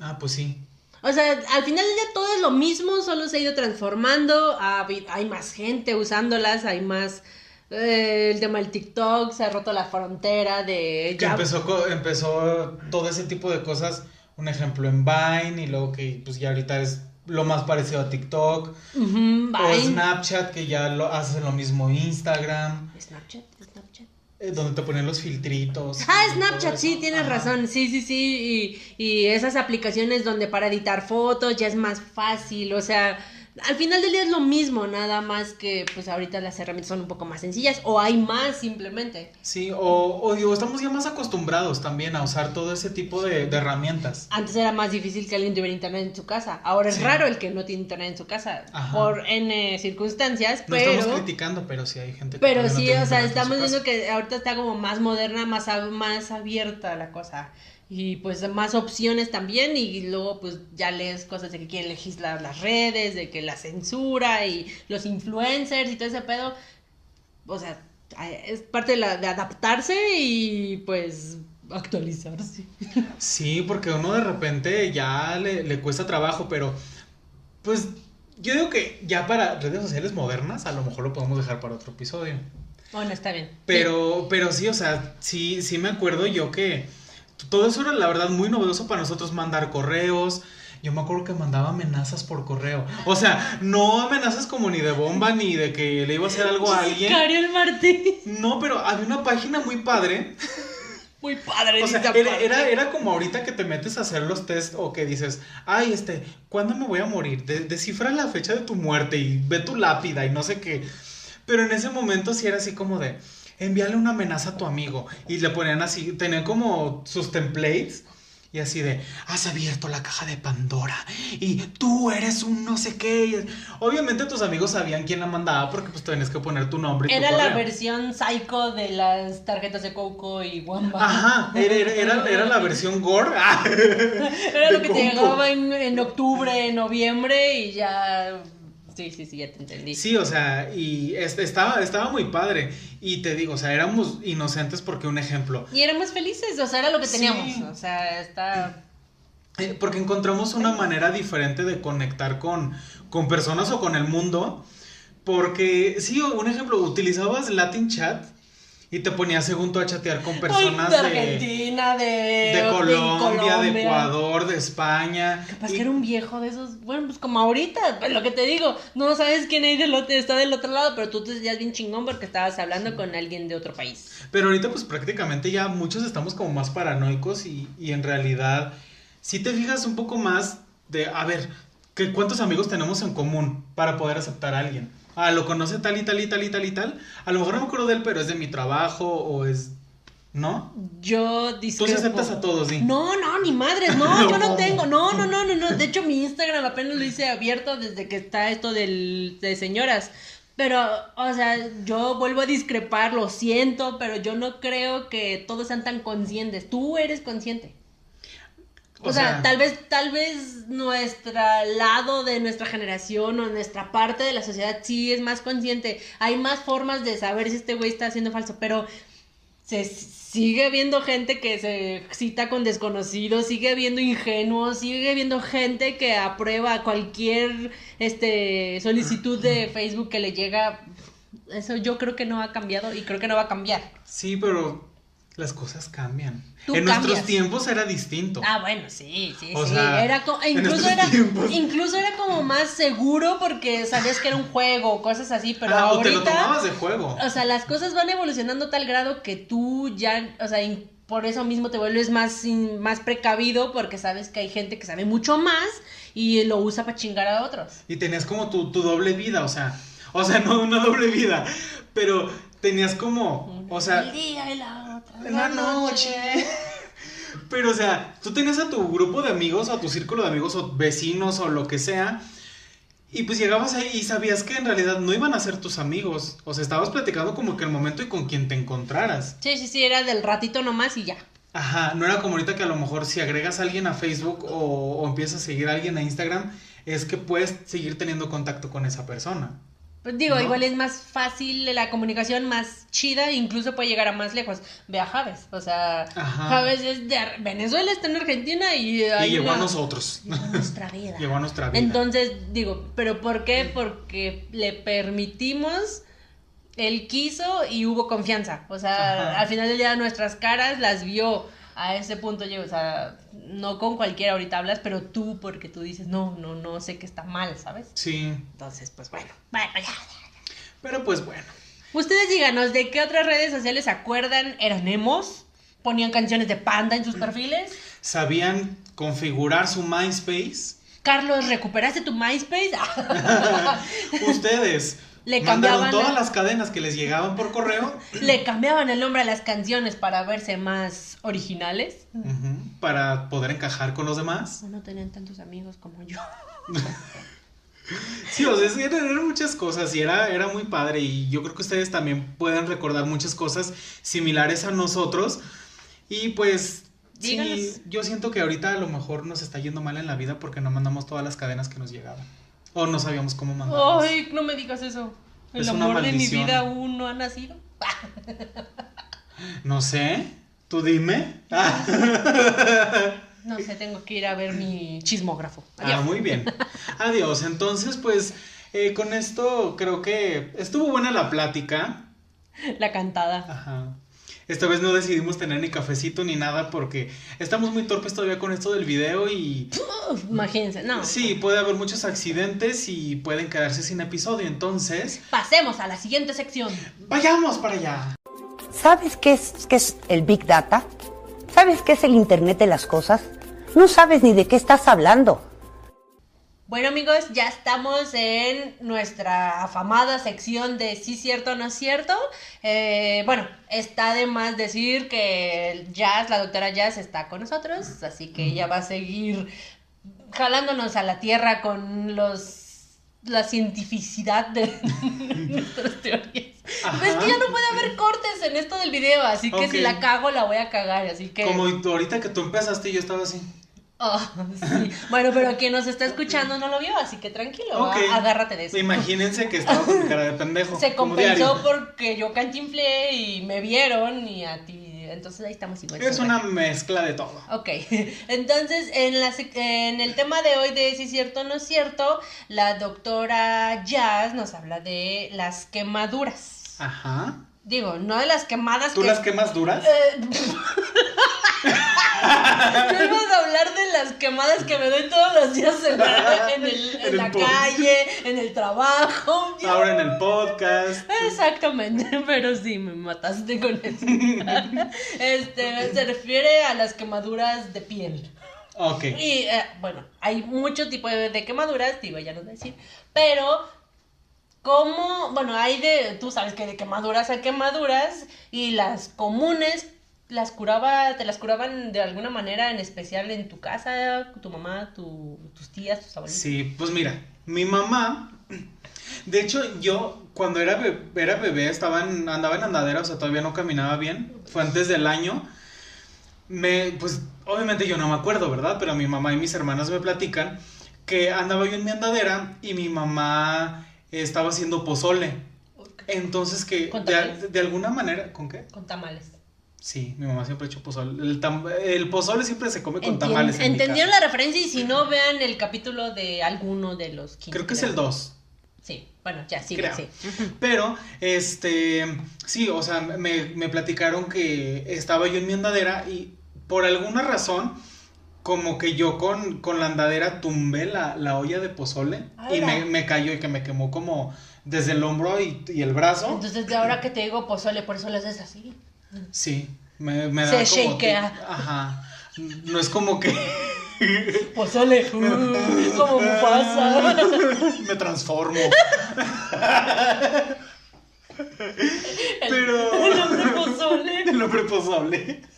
Ah, pues sí. O sea, al final del día todo es lo mismo, solo se ha ido transformando, hay más gente usándolas, hay más... eh, el tema del TikTok, se ha roto la frontera de... Que ya- empezó, empezó todo ese tipo de cosas, un ejemplo en Vine y luego que pues ya ahorita es lo más parecido a TikTok. O. Snapchat, que ya lo hace lo mismo Instagram. Snapchat, Snapchat. eh, donde te ponen los filtritos. Ah, Snapchat, sí, tienes Ajá. razón, sí, sí, sí, y, y esas aplicaciones donde para editar fotos ya es más fácil, o sea, al final del día es lo mismo, nada más que pues ahorita las herramientas son un poco más sencillas o hay más simplemente. Sí, o, o digo, estamos ya más acostumbrados también a usar todo ese tipo de, de herramientas. Antes era más difícil que alguien tuviera internet en su casa, ahora es Sí. raro el que no tiene internet en su casa Ajá. por N circunstancias, No pero... estamos criticando, pero sí hay gente que Pero no sí, tiene o sea, estamos casa. viendo que ahorita está como más moderna, más, más abierta la cosa. Y pues más opciones también. Y luego pues ya lees cosas de que quieren legislar las redes, de que la censura y los influencers y todo ese pedo. O sea, es parte de, la, de adaptarse y pues actualizarse. Sí, porque uno de repente ya le, le cuesta trabajo, pero pues yo digo que ya para redes sociales modernas a lo mejor lo podemos dejar para otro episodio. Bueno, está bien. Pero, pero sí, o sea, sí, sí me acuerdo yo que todo eso era la verdad muy novedoso para nosotros mandar correos. Yo me acuerdo que mandaba amenazas por correo. O sea, no amenazas como ni de bomba ni de que le iba a hacer algo a alguien. Martín. No, pero había una página muy padre. Muy padre. O sea, esa era, parte. era, era como ahorita que te metes a hacer los test o que dices, ay, este, ¿cuándo me voy a morir? De- descifra la fecha de tu muerte y ve tu lápida y no sé qué. Pero en ese momento sí era así como de, envíale una amenaza a tu amigo. Y le ponían así, tenían como sus templates. Y así de, has abierto la caja de Pandora y tú eres un no sé qué. Obviamente tus amigos sabían quién la mandaba porque pues tenías que poner tu nombre y tu Era la versión psycho de las tarjetas de Coco y Wamba. Ajá, era, era, era- era la versión gore. Ah. Era lo que te llegaba en, en octubre, en noviembre y ya. Sí, sí, sí, ya te entendí. Sí, o sea, y estaba, estaba muy padre. Y te digo, o sea, éramos inocentes porque un ejemplo. Y éramos felices, o sea, era lo que Sí. teníamos. O sea, está. eh, porque encontramos una manera diferente de conectar con, con personas o con el mundo. Porque, sí, un ejemplo, utilizabas Latin Chat y te ponías según tú a chatear con personas Ay, de de, Argentina, de, de Colombia, de Colombia. Ecuador, de España. Capaz Y- que era un viejo de esos. Bueno, pues como ahorita, pues, lo que te digo. No sabes quién hay del otro, está del otro lado, pero tú te sentías bien chingón porque estabas hablando con alguien de otro país. Pero ahorita pues prácticamente ya muchos estamos como más paranoicos y, y en realidad si te fijas un poco más de, a ver, que ¿cuántos amigos tenemos en común para poder aceptar a alguien? Ah, lo conoce tal y tal y tal y tal y tal. A lo mejor no me acuerdo de él, pero es de mi trabajo o es... ¿No? Yo Tú discrepo. sí aceptas a todos, sí. No, no, ni madres, no, yo no No. tengo, no, no, no, no, no, de hecho mi Instagram apenas lo hice abierto desde que está esto del, de señoras, pero, o sea, yo vuelvo a discrepar, lo siento, pero yo no creo que todos sean tan conscientes, tú eres consciente. O, sea, tal vez, tal vez nuestro lado de nuestra generación o nuestra parte de la sociedad sí es más consciente. Hay más formas de saber si este güey está haciendo falso, pero se sigue viendo gente que se cita con desconocidos, sigue viendo ingenuos, sigue viendo gente que aprueba cualquier este solicitud de Facebook que le llega. Eso yo creo que no ha cambiado y creo que no va a cambiar. Sí, pero Las cosas cambian. En cambias. nuestros tiempos era distinto. Ah, bueno, sí, sí, O sí. sea, era e incluso, era, tiempos. incluso era como más seguro porque sabías que era un juego o cosas así, pero Ah, o te lo tomabas de juego. O sea, las cosas van evolucionando a tal grado que tú ya, o sea, por eso mismo te vuelves más, más precavido porque sabes que hay gente que sabe mucho más y lo usa para chingar a otros. Y tenías como tu, tu doble vida, o sea, o sea, no una doble vida, pero tenías como, o sea, El día y la la noche. Pero, o sea, tú tenías a tu grupo de amigos, o a tu círculo de amigos, o vecinos, o lo que sea, y pues llegabas ahí y sabías que en realidad no iban a ser tus amigos. O sea, estabas platicando como que el momento y con quien te encontraras. Sí, sí, sí, era del ratito nomás y ya. Ajá, no era como ahorita que a lo mejor si agregas a alguien a Facebook o, o empiezas a seguir a alguien a Instagram, es que puedes seguir teniendo contacto con esa persona. Pues digo, ¿No? igual es más fácil la comunicación, más chida, incluso puede llegar a más lejos. Ve a Javes, o sea, Ajá. Javes es de Venezuela, está en Argentina y... Y llegó a nosotros. Llegó a nuestra vida. Llegó a nuestra vida. Entonces, digo, ¿pero por qué? Porque le permitimos, él quiso y hubo confianza. O sea, Ajá. al final del día nuestras caras las vio a ese punto yo, o sea, no con cualquiera ahorita hablas, pero tú porque tú dices, no, no, no sé que está mal, ¿sabes? Sí, Entonces, pues bueno, bueno, ya. pero pues bueno. Ustedes díganos, ¿de qué otras redes sociales se acuerdan? ¿Eran emos? ¿Ponían canciones de panda en sus perfiles? ¿Sabían configurar su MySpace? Carlos, ¿recuperaste tu MySpace? Ustedes Le mandaron cambiaban todas la- las cadenas que les llegaban por correo Le cambiaban el nombre a las canciones para verse más originales. para poder encajar con los demás. O no tenían tantos amigos como yo. Sí, o sea, eran, eran muchas cosas y era, era muy padre y yo creo que ustedes también pueden recordar muchas cosas similares a nosotros y pues sí, yo siento que ahorita a lo mejor nos está yendo mal en la vida porque no mandamos todas las cadenas que nos llegaban o no sabíamos cómo mandarlas. Ay, no me digas eso. El Es amor de mi vida aún no ha nacido. No sé, tú dime. Ah, No sé, tengo que ir a ver mi chismógrafo. ah, Adiós. muy bien. Adiós. Entonces, pues eh, con esto creo que estuvo buena la plática. La cantada. Ajá. Esta vez no decidimos tener ni cafecito ni nada porque estamos muy torpes todavía con esto del video y Uf, imagínense, no. sí, puede haber muchos accidentes y pueden quedarse sin episodio. Entonces, Pasemos a la siguiente sección. vayamos para allá. ¿Sabes qué es, qué es el Big Data? ¿Sabes qué es el Internet de las Cosas? No sabes ni de qué estás hablando. Bueno amigos, ya estamos en nuestra afamada sección de sí cierto o no es cierto. Eh, bueno, está de más decir que Jazz, la doctora Jazz, está con nosotros, así que ella va a seguir jalándonos a la tierra con los la cientificidad de nuestras teorías. Ajá. Es que ya no puede haber cortes en esto del video, así que si la cago la voy a cagar, así que... Como ahorita que tú empezaste yo estaba así. Oh, sí. Bueno, pero quien nos está escuchando no lo vio, así que tranquilo, agárrate de eso. Imagínense que estaba con cara de pendejo. Se compensó porque yo cantinflé y me vieron y a ti. Entonces ahí estamos igual. Es una mezcla de todo. Ok, entonces en, la, en el tema de hoy de si es cierto o no es cierto, la doctora Jazz nos habla de las quemaduras. Ajá. Digo, no de las quemadas ¿Tú que... las quemas duras? Eh, Yo iba a hablar de las quemadas que me doy todos los días en la, en el- en En el la pod. calle, en el trabajo. Ahora en el podcast. Exactamente, pero sí, me mataste con eso. Este, se refiere a las quemaduras de piel. Ok. Y eh, bueno, hay mucho tipo de, de quemaduras, digo, ya no decir, pero como, bueno, hay de, tú sabes que de quemaduras a quemaduras y las comunes las curaba, te las curaban de alguna manera en especial en tu casa, tu mamá, tu- tus tías, tus abuelitos. Sí, pues mira, mi mamá, de hecho yo cuando era, be- era bebé estaba en- andaba en andadera, o sea, todavía no caminaba bien, fue antes del año, me, pues obviamente yo no me acuerdo, ¿verdad? Pero mi mamá y mis hermanas me platican que andaba yo en mi andadera y mi mamá estaba haciendo pozole. Entonces que ¿Con de, de alguna manera, ¿con qué? Con tamales. Sí, mi mamá siempre ha hecho pozole. El, tam- el pozole siempre se come con Entien- tamales. en ¿Entendieron la referencia? Y si no, vean el capítulo de alguno de los 15 Creo que es el 2. Sí, bueno, ya Creo. sí. Pero, este, sí, o sea, me, me platicaron que estaba yo en mi andadera y por alguna razón, como que yo con, con la andadera tumbé la, la olla de pozole y me, me cayó y que me quemó como desde el hombro y, y el brazo. Entonces, de ahora que te digo pozole, por eso le haces así. Sí, me, me Se da como... shakea. Ajá. No es como que Pozole, uh, como Mufasa. me transformo. Pero... El hombre pozole. El hombre pozole.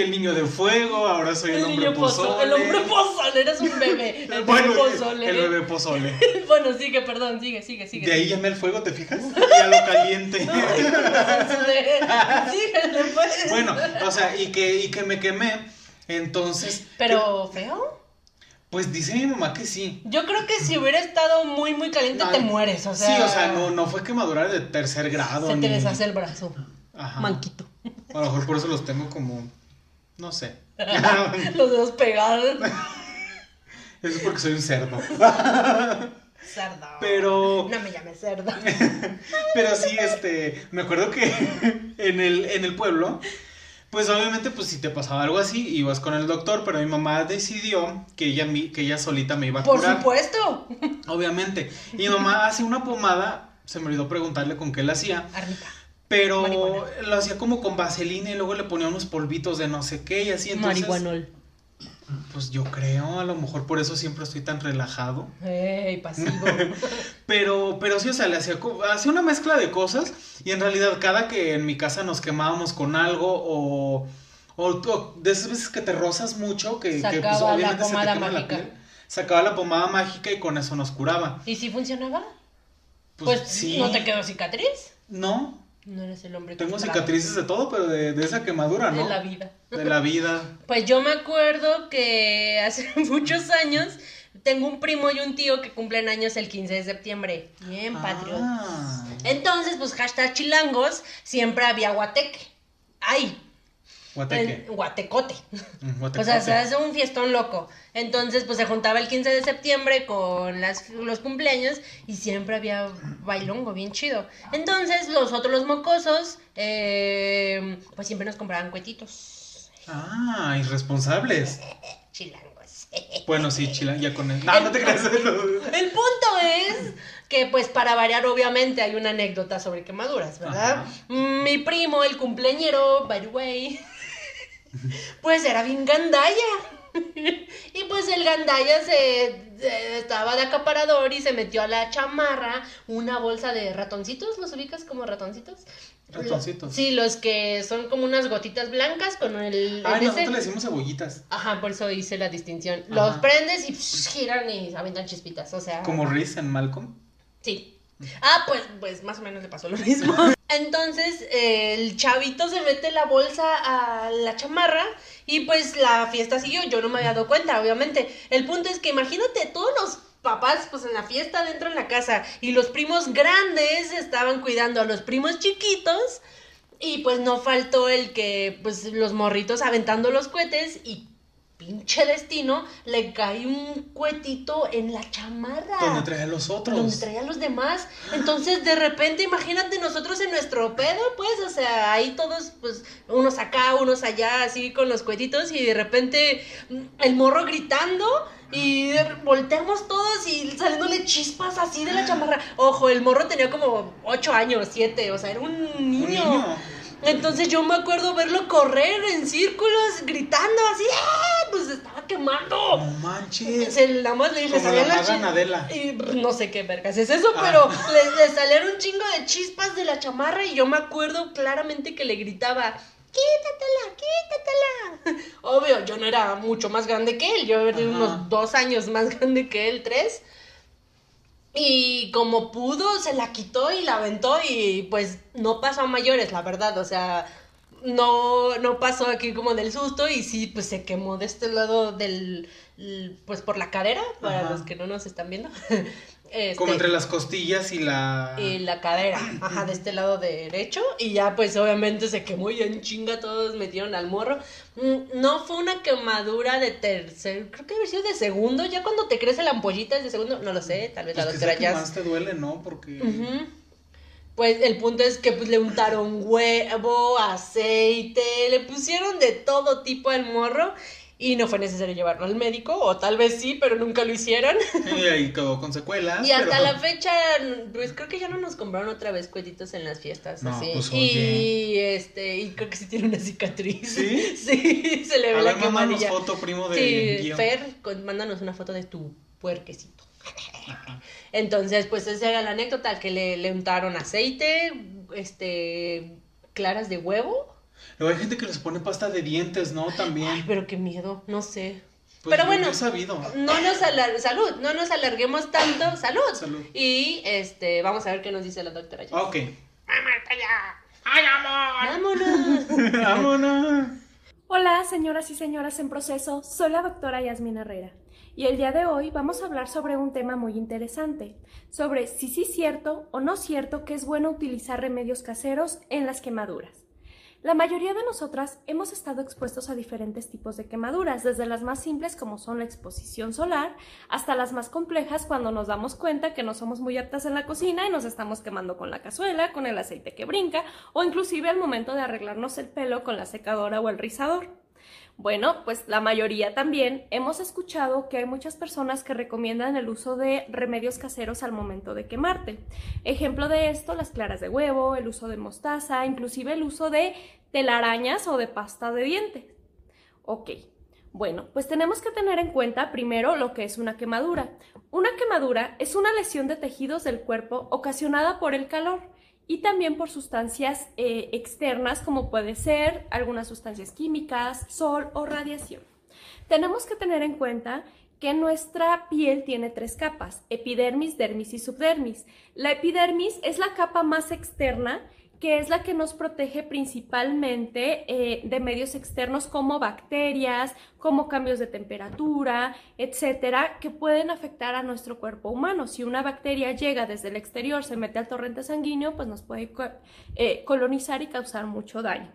Fui el niño de fuego, ahora soy el, El hombre niño pozole. pozole. El hombre pozole, eres un bebé. El Bueno, bebé pozole. el bebé pozole. Bueno, sigue, perdón, sigue, sigue, sigue. De ahí llamé al fuego, ¿te fijas? Y a lo caliente. Síguele, pues. Bueno, o sea, y que, y que me quemé. Entonces, Pero feo. pues dice mi mamá que sí. Yo creo que si hubiera estado muy, muy caliente, te mueres. O sea, sí, o sea, no, no fue quemadura de tercer grado. se te deshace el brazo. Ajá. Manquito. A lo mejor por eso los tengo como. No sé. Los dedos pegados. Eso es porque soy un cerdo. Cerdo. Pero. No me llames cerdo. Pero sí, este, me acuerdo que en el, en el pueblo, pues obviamente, pues si te pasaba algo así, ibas con el doctor, pero mi mamá decidió que ella, mi- que ella solita me iba a Por curar. supuesto. Obviamente. Y mi mamá hacía una pomada, se me olvidó preguntarle con qué la hacía, Arnica. Pero Marihuana. lo hacía como con vaselina y luego le ponía unos polvitos de no sé qué y así, entonces... Marihuanol. Pues yo creo, a lo mejor por eso siempre estoy tan relajado. Ey, pasivo. Pero, pero sí, o sea, le hacía, hacía una mezcla de cosas y en realidad cada que en mi casa nos quemábamos con algo o, o, o de esas veces que te rozas mucho, que, que, pues, Sacaba la obviamente se te quema la mágica. piel, sacaba la pomada mágica y con eso nos curaba. ¿Y si funcionaba? Pues, Pues, sí. ¿no te quedó cicatriz? No, No eres el hombre tengo cicatrices de todo, pero de, de esa quemadura, ¿no? de la vida. De la vida. Pues yo me acuerdo que hace muchos años tengo un primo y un tío que cumplen años el 15 de septiembre. Bien. Ah. Entonces, pues hashtag chilangos, siempre había guateque. Ay, Guateque. el guatecote. O sea, se hace un fiestón loco. Entonces, pues se juntaba el 15 de septiembre con las, los cumpleaños y siempre había bailongo bien chido. Entonces, los otros, los mocosos, eh, pues siempre nos compraban cuetitos. Ah, irresponsables. Chilangos. Bueno, sí, chila, ya con él. No, no te creas. El punto es que, pues, para variar, obviamente, hay una anécdota sobre quemaduras, ¿verdad? Ajá. Mi primo, el cumpleañero, by the way, pues era bien gandalla. Y pues el gandalla se, se- estaba de acaparador y se metió a la chamarra una bolsa de ratoncitos, ¿los ubicas como ratoncitos? Ratoncitos. Sí, los que son como unas gotitas blancas con el... El nosotros ese- le decimos cebollitas. Ajá, por eso hice la distinción. Ajá. Los prendes y psh, giran y aventan chispitas, o sea... Como Riz en Malcolm. Sí. Ah, pues, pues más o menos le pasó lo mismo. Entonces, el chavito se mete la bolsa a la chamarra y pues la fiesta siguió. Yo no me había dado cuenta, obviamente. El punto es que imagínate todos los papás pues en la fiesta dentro en la casa y los primos grandes estaban cuidando a los primos chiquitos y pues no faltó el que pues los morritos aventando los cohetes y pinche destino le cae un cuetito en la chamarra Donde trae a los otros. donde traía a los demás. Entonces, de repente, imagínate nosotros en nuestro pedo, pues, o sea, ahí todos, pues, unos acá, unos allá, así con los cuetitos, y de repente mm, el morro gritando. Y volteamos todos y saliéndole chispas así de la chamarra. Ojo, el morro tenía como 8 años, 7, o sea, era un niño. Un niño. Entonces yo me acuerdo verlo correr en círculos, gritando así, ¡ah! Pues se estaba quemando. No manches. Se, nada más le, le salían la las maga chi- Nadela. Y no sé qué vergas es eso, Ah. pero le, le salieron un chingo de chispas de la chamarra y yo me acuerdo claramente que le gritaba, quítatela, quítatela. Obvio, yo no era mucho más grande que él, yo era unos dos años más grande que él, tres. Y como pudo, se la quitó y la aventó y pues no pasó a mayores, la verdad, o sea, no, no pasó aquí como del susto y sí, pues se quemó de este lado del, pues por la cadera, para Ajá. los que no nos están viendo, Este, Como entre las costillas y la... y la cadera, ajá, de este lado derecho. Y ya, pues obviamente se quemó y en chinga todos metieron al morro. Mm, No fue una quemadura de tercer, creo que había sido de segundo. Ya cuando te crece la ampollita es de segundo, no lo sé, tal vez Pues la doctora ya. más te duele, ¿no? Porque... Pues el punto es que pues, le untaron huevo, aceite, le pusieron de todo tipo al morro y no fue necesario llevarlo al médico, o tal vez sí, pero nunca lo hicieron. Y ahí quedó con secuelas. Y hasta pero- la fecha, pues creo que ya no nos compraron otra vez cuetitos en las fiestas, No, así. pues, y este, y creo que sí tiene una cicatriz. ¿Sí? Sí, se le ve A la ver, quemadilla. foto, primo de Sí. Fer, con- mándanos una foto de tu puerquecito. Entonces, pues esa era la anécdota, que le, le untaron aceite, este, claras de huevo. Luego hay gente que les pone pasta de dientes, ¿no? También. Ay, pero qué miedo, no sé. Pues pero bueno, sabido. no nos alar- salud, no nos alarguemos tanto, salud. Salud. Y este, vamos a ver qué nos dice la doctora. Jess. Ok. Vámonos. Vámonos. Hola, señoras y señoras en proceso, soy la doctora Yasmin Herrera y el día de hoy vamos a hablar sobre un tema muy interesante, sobre si sí es cierto o no cierto que es bueno utilizar remedios caseros en las quemaduras. La mayoría de nosotras hemos estado expuestos a diferentes tipos de quemaduras, desde las más simples como son la exposición solar, hasta las más complejas cuando nos damos cuenta que no somos muy aptas en la cocina y nos estamos quemando con la cazuela, con el aceite que brinca, o inclusive al momento de arreglarnos el pelo con la secadora o el rizador. Bueno, pues la mayoría también hemos escuchado que hay muchas personas que recomiendan el uso de remedios caseros al momento de quemarte. Ejemplo de esto, las claras de huevo, el uso de mostaza, inclusive el uso de telarañas o de pasta de dientes. Ok, bueno, pues tenemos que tener en cuenta primero lo que es una quemadura. Una quemadura es una lesión de tejidos del cuerpo ocasionada por el calor y también por sustancias eh, externas como puede ser algunas sustancias químicas, sol o radiación. Tenemos que tener en cuenta que nuestra piel tiene tres capas, epidermis, dermis y subdermis. La epidermis es la capa más externa que es la que nos protege principalmente eh, de medios externos como bacterias, como cambios de temperatura, etcétera, que pueden afectar a nuestro cuerpo humano. Si una bacteria llega desde el exterior, se mete al torrente sanguíneo, pues nos puede eh, colonizar y causar mucho daño.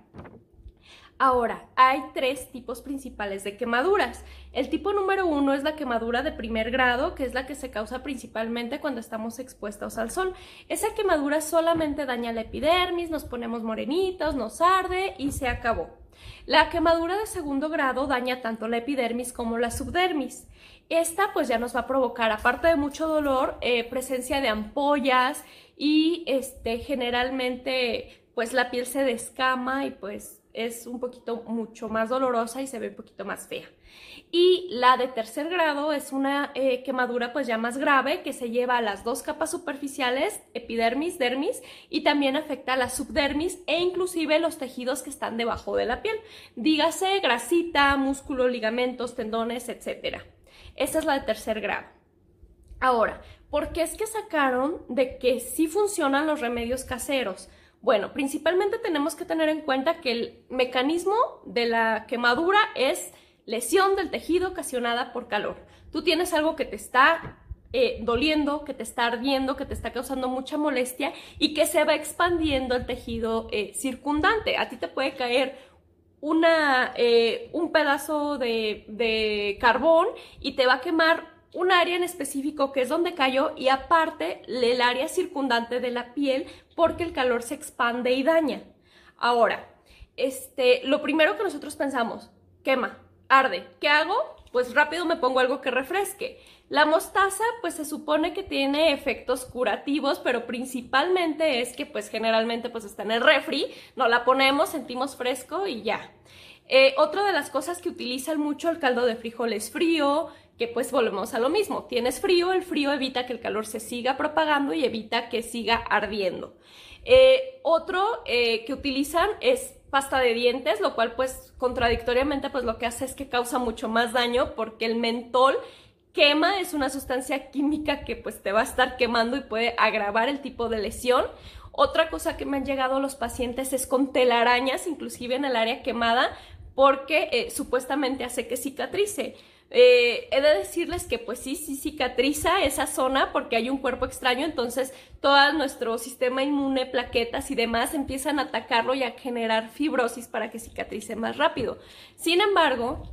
Ahora, hay tres tipos principales de quemaduras. El tipo número uno es la quemadura de primer grado, que es la que se causa principalmente cuando estamos expuestos al sol. Esa quemadura solamente daña la epidermis, nos ponemos morenitos, nos arde y se acabó. La quemadura de segundo grado daña tanto la epidermis como la subdermis. Esta pues ya nos va a provocar, aparte de mucho dolor, eh, presencia de ampollas y este, generalmente pues la piel se descama y pues es un poquito mucho más dolorosa y se ve un poquito más fea. Y la de tercer grado es una eh, quemadura pues ya más grave que se lleva a las dos capas superficiales, epidermis, dermis, y también afecta a la subdermis e inclusive los tejidos que están debajo de la piel. Dígase grasita, músculo, ligamentos, tendones, etc. Esta es la de tercer grado. Ahora, ¿por qué es que sacaron de que sí funcionan los remedios caseros? Bueno, principalmente tenemos que tener en cuenta que el mecanismo de la quemadura es lesión del tejido ocasionada por calor. Tú tienes algo que te está eh, doliendo, que te está ardiendo, que te está causando mucha molestia y que se va expandiendo el tejido eh, circundante. A ti te puede caer una, eh, un pedazo de, de carbón y te va a quemar un área en específico que es donde cayó y aparte el área circundante de la piel porque el calor se expande y daña. Ahora, este, lo primero que nosotros pensamos, quema, arde. ¿Qué hago? Pues rápido me pongo algo que refresque. La mostaza, pues se supone que tiene efectos curativos, pero principalmente es que, pues generalmente, pues está en el refri, no la ponemos, sentimos fresco y ya. Eh, otra de las cosas que utilizan mucho el caldo de frijoles frío, que pues volvemos a lo mismo. Tienes frío, el frío evita que el calor se siga propagando y evita que siga ardiendo. Eh, otro eh, que utilizan es pasta de dientes, lo cual pues contradictoriamente pues lo que hace es que causa mucho más daño porque el mentol quema, es una sustancia química que pues te va a estar quemando y puede agravar el tipo de lesión. Otra cosa que me han llegado los pacientes es con telarañas, inclusive en el área quemada, porque eh, supuestamente hace que cicatrice. Eh, he de decirles que pues sí, sí cicatriza esa zona porque hay un cuerpo extraño, entonces todo nuestro sistema inmune, plaquetas y demás empiezan a atacarlo y a generar fibrosis para que cicatrice más rápido. Sin embargo,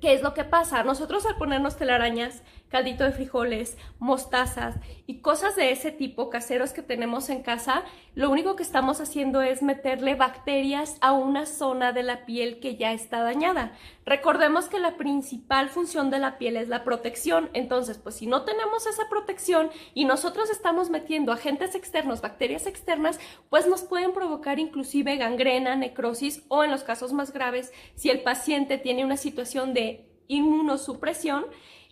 ¿Qué es lo que pasa? Nosotros al ponernos telarañas, caldito de frijoles, mostazas y cosas de ese tipo caseros que tenemos en casa, lo único que estamos haciendo es meterle bacterias a una zona de la piel que ya está dañada. Recordemos que la principal función de la piel es la protección, entonces pues si no tenemos esa protección y nosotros estamos metiendo agentes externos, bacterias externas, pues nos pueden provocar inclusive gangrena, necrosis o en los casos más graves, si el paciente tiene una situación de inmunosupresión,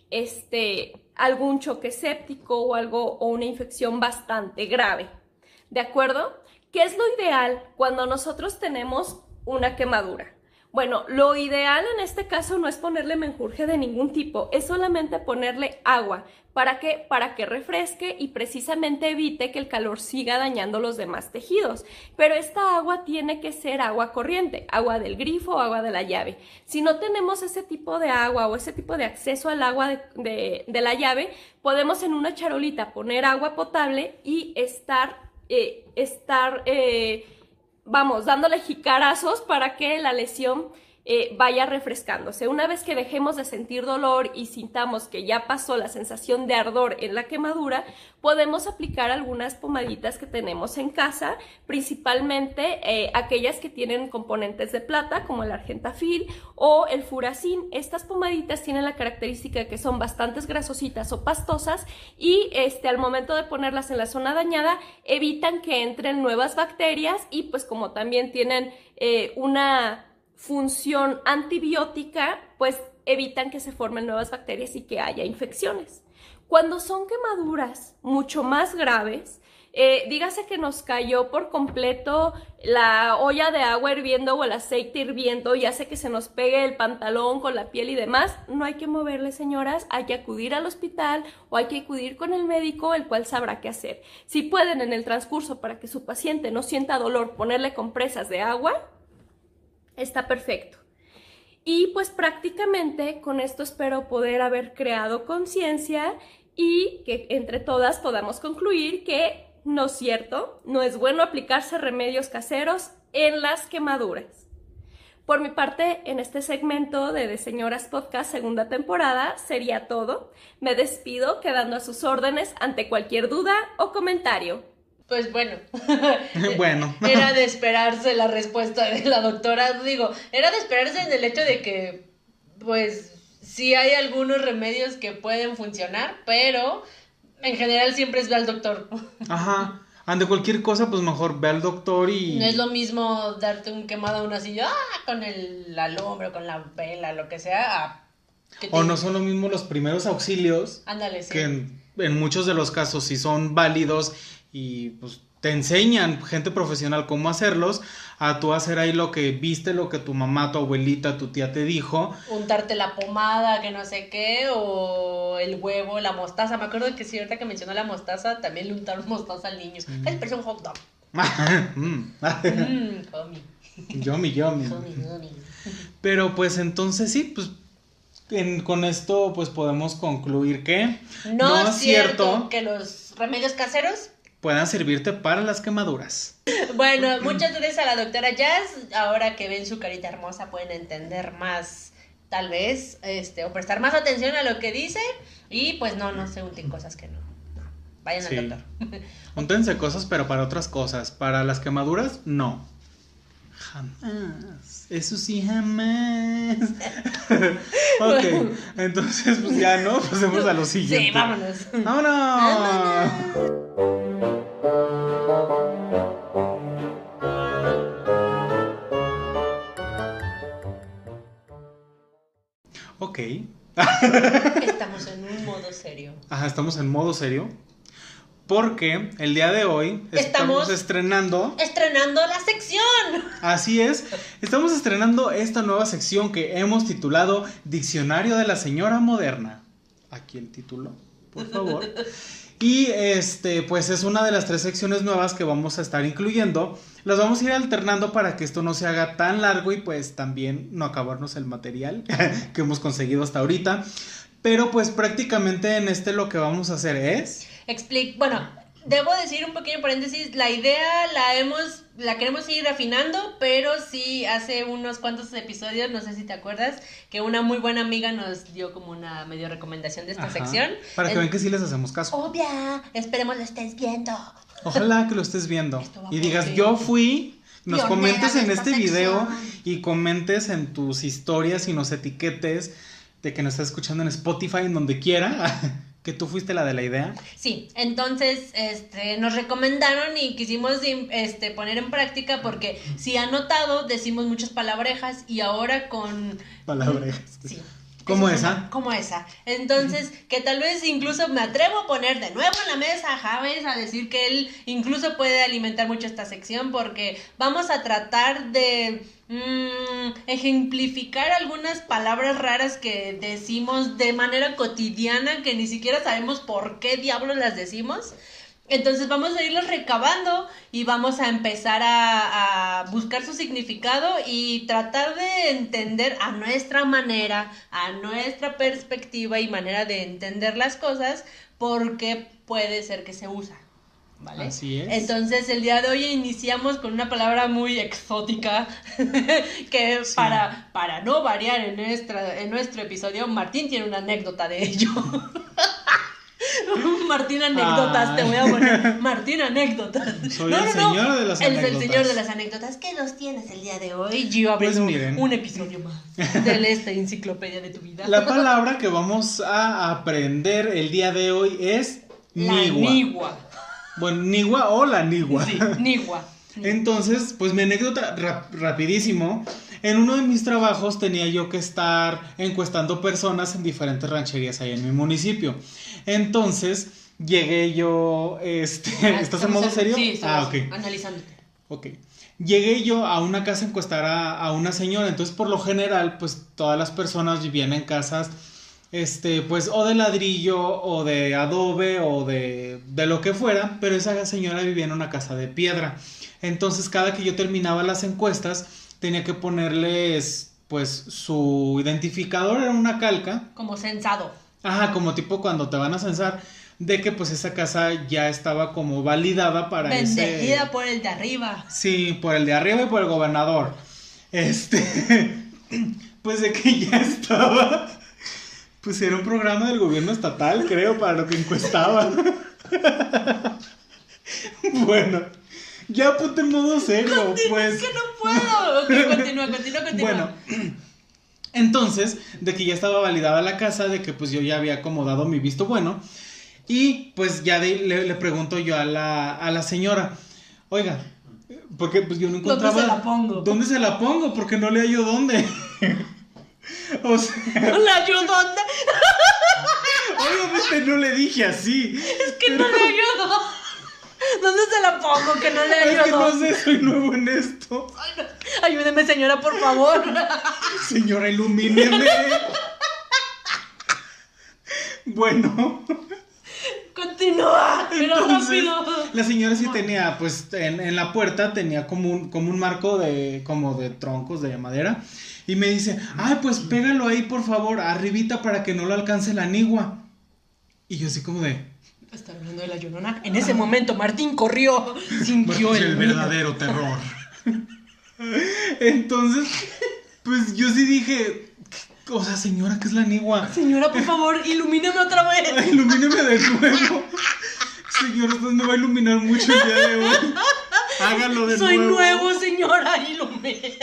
este, algún choque séptico o algo o una infección bastante grave. ¿De acuerdo? ¿Qué es lo ideal cuando nosotros tenemos una quemadura? Bueno, lo ideal en este caso no es ponerle menjurje de ningún tipo, es solamente ponerle agua. ¿Para qué? Para que refresque y precisamente evite que el calor siga dañando los demás tejidos. Pero esta agua tiene que ser agua corriente, agua del grifo o agua de la llave. Si no tenemos ese tipo de agua o ese tipo de acceso al agua de, la llave, podemos en una charolita poner agua potable y estar, eh, estar eh, vamos, dándole jicarazos para que la lesión eh, vaya refrescándose. Una vez que dejemos de sentir dolor y sintamos que ya pasó la sensación de ardor en la quemadura, podemos aplicar algunas pomaditas que tenemos en casa, principalmente eh, aquellas que tienen componentes de plata, como el argentafil o el furacin. Estas pomaditas tienen la característica de que son bastante grasositas o pastosas y este, al momento de ponerlas en la zona dañada evitan que entren nuevas bacterias y pues como también tienen eh, una función antibiótica, pues evitan que se formen nuevas bacterias y que haya infecciones. Cuando son quemaduras mucho más graves, eh, dígase que nos cayó por completo la olla de agua hirviendo o el aceite hirviendo y hace que se nos pegue el pantalón con la piel y demás, no hay que moverle, señoras, hay que acudir al hospital o hay que acudir con el médico, el cual sabrá qué hacer. Si pueden en el transcurso para que su paciente no sienta dolor ponerle compresas de agua, está perfecto. Y pues prácticamente con esto espero poder haber creado conciencia y que entre todas podamos concluir que no es cierto, no es bueno aplicarse remedios caseros en las quemaduras. Por mi parte, en este segmento de De Señoras Podcast segunda temporada sería todo. Me despido quedando a sus órdenes ante cualquier duda o comentario. Pues bueno. bueno. era de esperarse la respuesta de la doctora. Digo, era de esperarse en el hecho de que, pues, sí hay algunos remedios que pueden funcionar, pero en general siempre es ve al doctor. Ajá. Ante cualquier cosa, pues mejor ve al doctor y. No es lo mismo darte un quemado a una silla ¡ah! con el alumbre, con la vela, lo que sea. O no son lo mismo los primeros auxilios. Ándale, sí. Que en, en muchos de los casos sí son válidos y pues te enseñan gente profesional cómo hacerlos, a tú hacer ahí lo que viste, lo que tu mamá, tu abuelita, tu tía te dijo. Untarte la pomada, que no sé qué, o el huevo, la mostaza. Me acuerdo que si ahorita que mencionó la mostaza, también le untaron mostaza al niño. Es un hot dog. mm, yummy, yummy. Pero pues entonces sí, pues con esto pues podemos concluir que no, es cierto que los remedios caseros puedan servirte para las quemaduras. Bueno, muchas gracias a la doctora Jazz. Ahora que ven su carita hermosa pueden entender más, tal vez, este, o prestar más atención a lo que dice. Y pues no, no se unten cosas que no. Vayan al doctor. Úntense cosas, pero para otras cosas. Para las quemaduras, no. Jamás. Eso sí, jamás. ok, entonces pues ya no, pasemos a lo siguiente. Sí, vámonos. ¡Vámonos! Ok. Estamos en un modo serio. Ajá, estamos en modo serio. Porque el día de hoy estamos, estrenando. Estrenando la sección. Así es. Estamos estrenando esta nueva sección que hemos titulado Diccionario de la Señora Moderna. Aquí el título, por favor. Y este, pues es una de las tres secciones nuevas que vamos a estar incluyendo. Las vamos a ir alternando para que esto no se haga tan largo y pues también no acabarnos el material que hemos conseguido hasta ahorita. Pero pues prácticamente en este lo que vamos a hacer es... Explic bueno, debo decir un pequeño paréntesis, la idea la hemos, la queremos ir refinando, pero sí hace unos cuantos episodios, no sé si te acuerdas, que una muy buena amiga nos dio como una medio recomendación de esta Ajá, sección. Para que vean que sí les hacemos caso. Obvia, esperemos lo estés viendo. Ojalá que lo estés viendo y digas, yo fui, nos Pionera comentes en este video y comentes en tus historias y nos etiquetes de que nos estás escuchando en Spotify, en donde quiera, que tú fuiste la de la idea. Sí, entonces este, nos recomendaron y quisimos im- este, poner en práctica porque si han notado, decimos muchas palabrejas y ahora con... Palabrejas. Sí. Como es esa. como esa. Entonces, que tal vez incluso me atrevo a poner de nuevo en la mesa a Javes a decir que él incluso puede alimentar mucho esta sección porque vamos a tratar de mm, ejemplificar algunas palabras raras que decimos de manera cotidiana que ni siquiera sabemos por qué diablos las decimos. Entonces vamos a irlos recabando y vamos a empezar a, a buscar su significado y tratar de entender a nuestra manera, a nuestra perspectiva y manera de entender las cosas, porque puede ser que se usa. ¿Vale? Así es. Entonces el día de hoy iniciamos con una palabra muy exótica que Sí. para, para no variar en, nuestra, en nuestro episodio, Martín tiene una anécdota de ello. Martín anécdotas, te voy a poner. Martín anécdotas. Soy el señor de las el señor de las anécdotas. ¿Qué los tienes el día de hoy? Yo abriendo Pues miren. un episodio más de esta enciclopedia de tu vida. La palabra que vamos a aprender el día de hoy es La nigua. nigua. Bueno, nigua o la nigua. Sí, nigua. Entonces, pues mi anécdota rap- rapidísimo. En uno de mis trabajos tenía yo que estar encuestando personas en diferentes rancherías ahí en mi municipio. Entonces, llegué yo, este, Ah, ¿estás en modo serio? Sí, ah, estamos ok. analizándote. Ok. Llegué yo a una casa a encuestar a, a una señora, entonces por lo general, pues todas las personas vivían en casas, este, pues o de ladrillo, o de adobe, o de, de lo que fuera, pero esa señora vivía en una casa de piedra. Entonces cada que yo terminaba las encuestas, tenía que ponerles, pues, su identificador, era una calca, Como censado. Ajá, como tipo cuando te van a censar, de que pues esa casa ya estaba como validada para ese... Bendecida por el de arriba. Sí, por el de arriba y por el gobernador. Este, pues de que ya estaba, pues era un programa del gobierno estatal, creo, para lo que encuestaba. Bueno, ya ponte en modo serio, pues. Es que no puedo. Ok, continúa, continúa, continúa. Bueno, entonces, de que ya estaba validada la casa, de que pues yo ya había acomodado mi visto bueno, y pues ya de- le, le pregunto yo a la, a la señora, oiga, porque pues yo no ¿Dónde encontraba... se la pongo? ¿Dónde se la pongo? Porque no le hallo dónde. o sea, ¿La ayudó? obviamente no le dije así. Es que no le ayudó. ¿Dónde se la pongo? Que no le Es que no sé, soy nuevo en esto. Ay, no. Ayúdeme, señora, por favor. Señora, ilumíneme. bueno. Continúa, pero Entonces, rápido. la señora sí tenía, pues, en, en la puerta tenía como un, como un marco de, como de troncos de madera. Y me dice, ay, pues pégalo ahí, por favor, arribita para que no lo alcance la nigua. Y yo así como de, Está hablando de la llorona. En ese momento, Martín corrió. Sintió "Pues, el, el miedo. verdadero terror. Entonces, pues yo sí dije, o sea, señora, ¿qué es la nigua? Señora, por favor, ilumíname otra vez. Ilumíneme de nuevo. Señora, usted me va a iluminar mucho el día de hoy. Hágalo de Soy nuevo. nuevo, señora, ilumíname.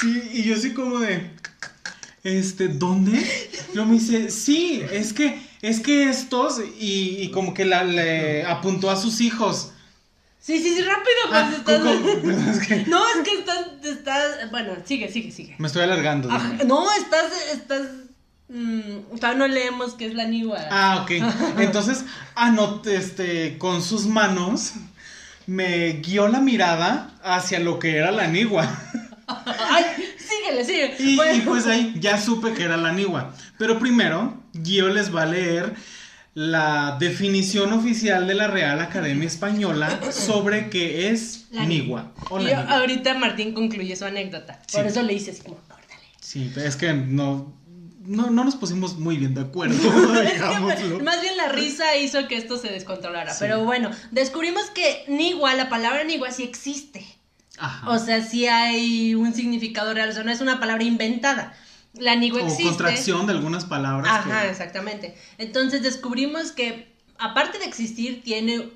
Sí, y yo así como de, este, ¿dónde? Luego me dice, sí, es que, es que estos, y, y como que la, le apuntó a sus hijos. Sí, sí, sí, rápido, pues Ah, estás. ¿cómo? Perdón, es que No, es que estás, estás. Bueno, sigue, sigue, sigue. me estoy alargando. No, estás, estás. mm, todavía no leemos qué es la nigua. Ah, ok. Entonces, anoté, este, con sus manos, me guió la mirada hacia lo que era la nigua. Ay, síguele, sigue. Y, Bueno. y pues ahí ya supe que era la nigua. Pero primero, Gio les va a leer la definición oficial de la Real Academia Española sobre qué es La Nigua. o Y la Nigua. ahorita Martín concluye su anécdota. Por eso le hice así como, córtale. Sí, es que no, no, no nos pusimos muy bien de acuerdo, Es que digámoslo. más bien la risa hizo que esto se descontrolara. Sí. Pero bueno, descubrimos que Nigua, la palabra Nigua sí existe. Ajá. O sea, sí hay un significado real, o sea, no es una palabra inventada. La Nigua o existe. contracción de algunas palabras. Ajá, que- exactamente. Entonces descubrimos que, aparte de existir, tiene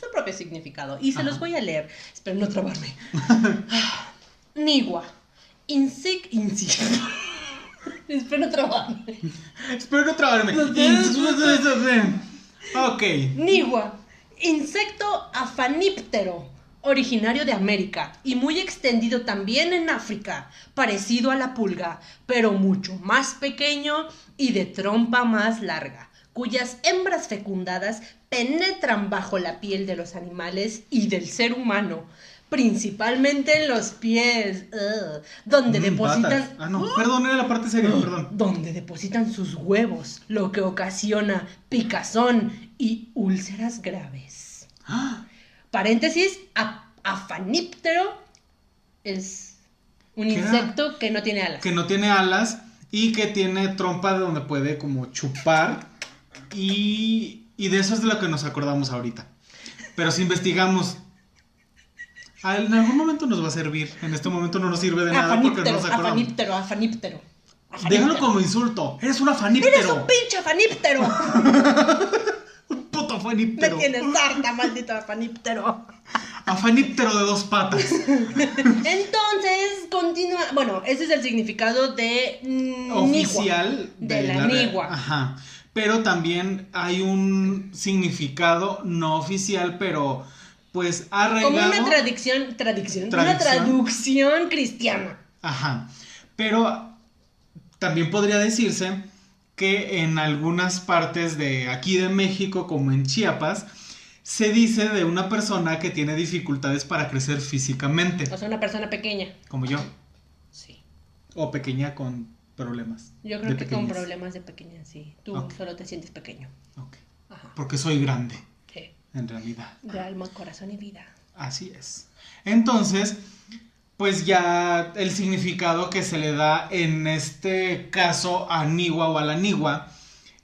su propio significado. Y se Ajá. los voy a leer. Espero no trabarme. Nigua. Insec... Insec... Espero no trabarme. Espero no trabarme. ok. Nigua. Insecto afaníptero. Originario de América y muy extendido también en África, parecido a la pulga, pero mucho más pequeño y de trompa más larga, cuyas hembras fecundadas penetran bajo la piel de los animales y del ser humano, principalmente en los pies, donde Mm, depositan... patas. Ah, no, perdón, era la parte seria, perdón. Donde depositan sus huevos, lo que ocasiona picazón y úlceras graves. Ah, Paréntesis, afaníptero es un insecto que no tiene alas. Que no tiene alas y que tiene trompa de donde puede como chupar. Y, y de eso es de lo que nos acordamos ahorita. Pero si investigamos, en algún momento nos va a servir. En este momento no nos sirve de nada porque no nos acordamos. afaníptero, afaníptero. Déjalo Afaníptero. como insulto. Eres un ¡Eres afaníptero. un pinche afaníptero! Puto Me afaníptero. tienes harta, maldito afaníptero. Afaníptero de dos patas. Entonces, continúa. Bueno, ese es el significado de. mm, nigua. oficial De la nigua. Ajá. Pero también hay un significado no oficial, pero pues arraigado. Como una tradición, tradición, una Tradición. traducción cristiana. Ajá. Pero también podría decirse que en algunas partes de aquí de México, como en Chiapas, se dice de una persona que tiene dificultades para crecer físicamente, O sea, una persona pequeña. como yo, Sí. o pequeña con problemas. Yo creo que con problemas de pequeña, sí. Tú solo te sientes pequeño. Ok. Ajá. Porque soy grande, Sí. en realidad. De alma, corazón y vida. Así es. Entonces, pues ya el significado que se le da en este caso a Niwa o a la Niwa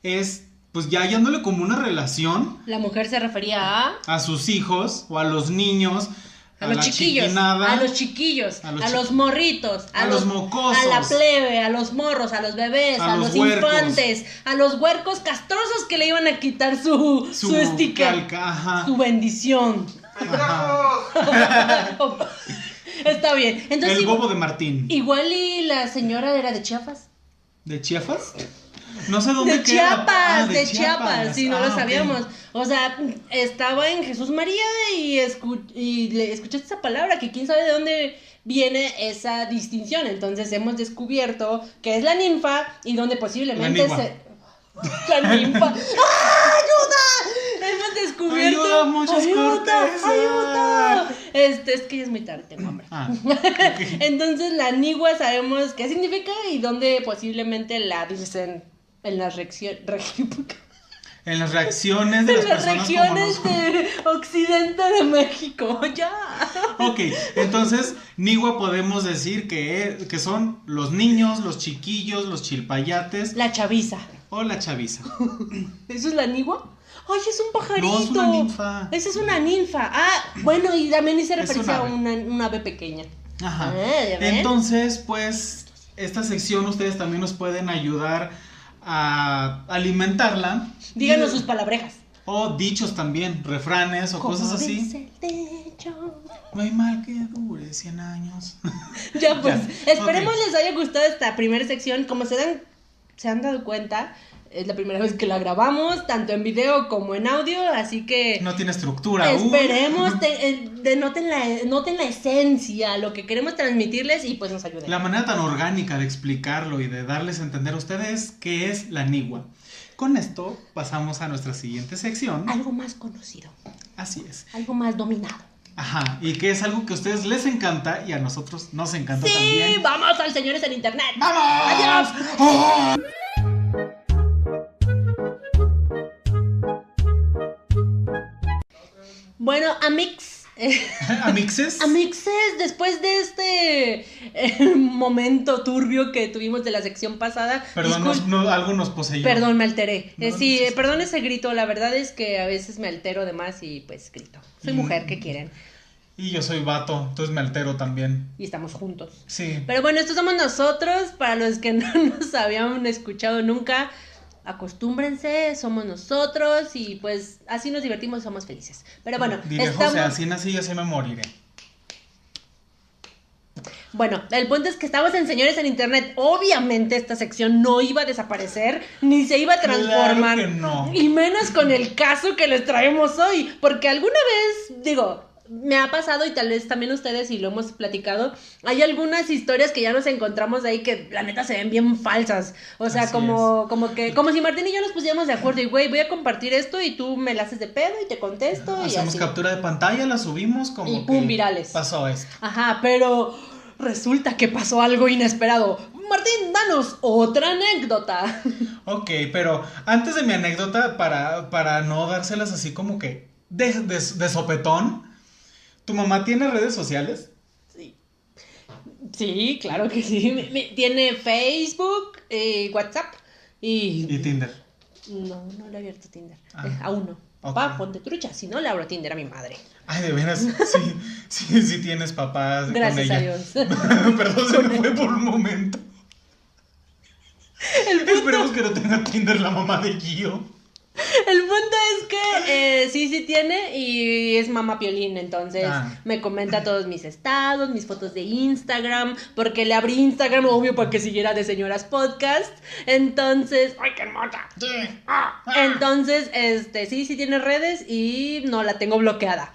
es, pues ya hallándole como una relación La mujer se refería a. a sus hijos o a los niños, A, a, los chiquillos, a los chiquillos, a a los los, morritos, a, a los mocosos, a la plebe, a los morros, a los bebés, a a, los los, infantes, a los huercos castrosos que le iban a quitar su, su, su, sticker, calca, ajá, su bendición. ajá. Está bien. Entonces, el bobo de Martín. igual y la señora era de Chiapas. ¿De Chiapas? No sé dónde De queda. Chiapas, Ah, de Chiapas, sí, no Ah, lo ok. sabíamos. O sea, estaba en Jesús María y, escu- y le escuchaste esa palabra, que quién sabe de dónde viene esa distinción. Entonces hemos descubierto que es la ninfa y donde posiblemente La se... La ninfa. ¡Ah. Descubierto... Ayuda, muchas ¡Ayuda! ¡Ayuda! Este, es que ya es muy tarde, tengo hambre. Ah. Entonces la nigua sabemos qué significa y dónde posiblemente la dicen en las reacciones En las reacciones de las en las personas como regiones nosotros. de occidente de México. Ya. Ok, entonces, Niwa podemos decir que, que son los niños, los chiquillos, los chilpayates La chaviza. o la chaviza. ¿Eso es la nigua? Ay, es un pajarito. No, es una ninfa. Esa es una ninfa. Ah, bueno, y también hice referencia a una, una ave pequeña. Ajá. Ah. Entonces, pues, esta sección ustedes también nos pueden ayudar a alimentarla. Díganos Y- sus palabrejas. O dichos también, refranes o cosas así. dice el techo. No hay mal que dure 100 años. Ya pues, Ya, esperemos les haya gustado esta primera sección. Como se dan, se han dado cuenta, es la primera vez que la grabamos, tanto en video como en audio, así que No tiene estructura. esperemos eh, de- noten, la, noten la esencia, lo que queremos transmitirles y pues nos ayuden. La manera tan orgánica de explicarlo y de darles a entender a ustedes qué es la nigua. Con esto pasamos a nuestra siguiente sección. Algo más conocido, Así es. algo más dominado. Ajá. Y que es algo que a ustedes les encanta y a nosotros nos encanta Sí, también. vamos al señores en internet. ¡Vamos! Adiós. ¡Oh! Bueno, Amix. ¿Amixes? Amixes, después de este eh, momento turbio que tuvimos de la sección pasada. Perdón, nos- no, algo nos poseyó. Perdón, me alteré. No, Eh, sí, eh, si- perdón ese grito. La verdad es que a veces me altero de más y pues grito. Soy mujer, ¿qué quieren? Y yo soy vato, entonces me altero también. Y estamos juntos. Sí. Pero bueno, estos somos nosotros. Para los que no nos habían escuchado nunca, acostúmbrense, somos nosotros y pues así nos divertimos y somos felices. Pero bueno, Diré, estamos... José, así nací y así me moriré. Bueno, el punto es que estamos en Señores en Internet. Obviamente esta sección no iba a desaparecer, ni se iba a transformar. Claro que no. Y menos con el caso que les traemos hoy. Porque alguna vez, digo, me ha pasado y tal vez también ustedes y lo hemos platicado, hay algunas historias que ya nos encontramos ahí que la neta se ven bien falsas. O sea, Así como, como que, como si Martín y yo nos pusiéramos de acuerdo y güey, voy a compartir esto y tú me la haces de pedo y te contesto y Hacemos así. captura de pantalla, la subimos como Y pum, que virales. Pasó esto. Ajá, pero resulta que pasó algo inesperado. Martín, danos otra anécdota. Ok, pero antes de mi anécdota, para, para no dárselas así como que de, de, de sopetón, ¿tu mamá tiene redes sociales? Sí. Sí, claro que sí. Tiene Facebook, eh, WhatsApp y... Y Tinder. No, no le he abierto Tinder. Ah. Eh, aún no. Papá, ponte trucha. Si no, le abro Tinder a mi madre. Ay, de veras, sí, sí, sí tienes papás con Gracias ella. a Dios. Perdón, se me fue por un momento. Esperemos que no tenga Tinder la mamá de Gio. El punto es que eh, sí, sí tiene y es mamá piolín, entonces Ah. me comenta todos mis estados, mis fotos de Instagram, porque le abrí Instagram, obvio, para que siguiera de señoras podcast. Entonces, ¡ay, qué mota! Ah, Entonces, este, sí, sí tiene redes y no la tengo bloqueada.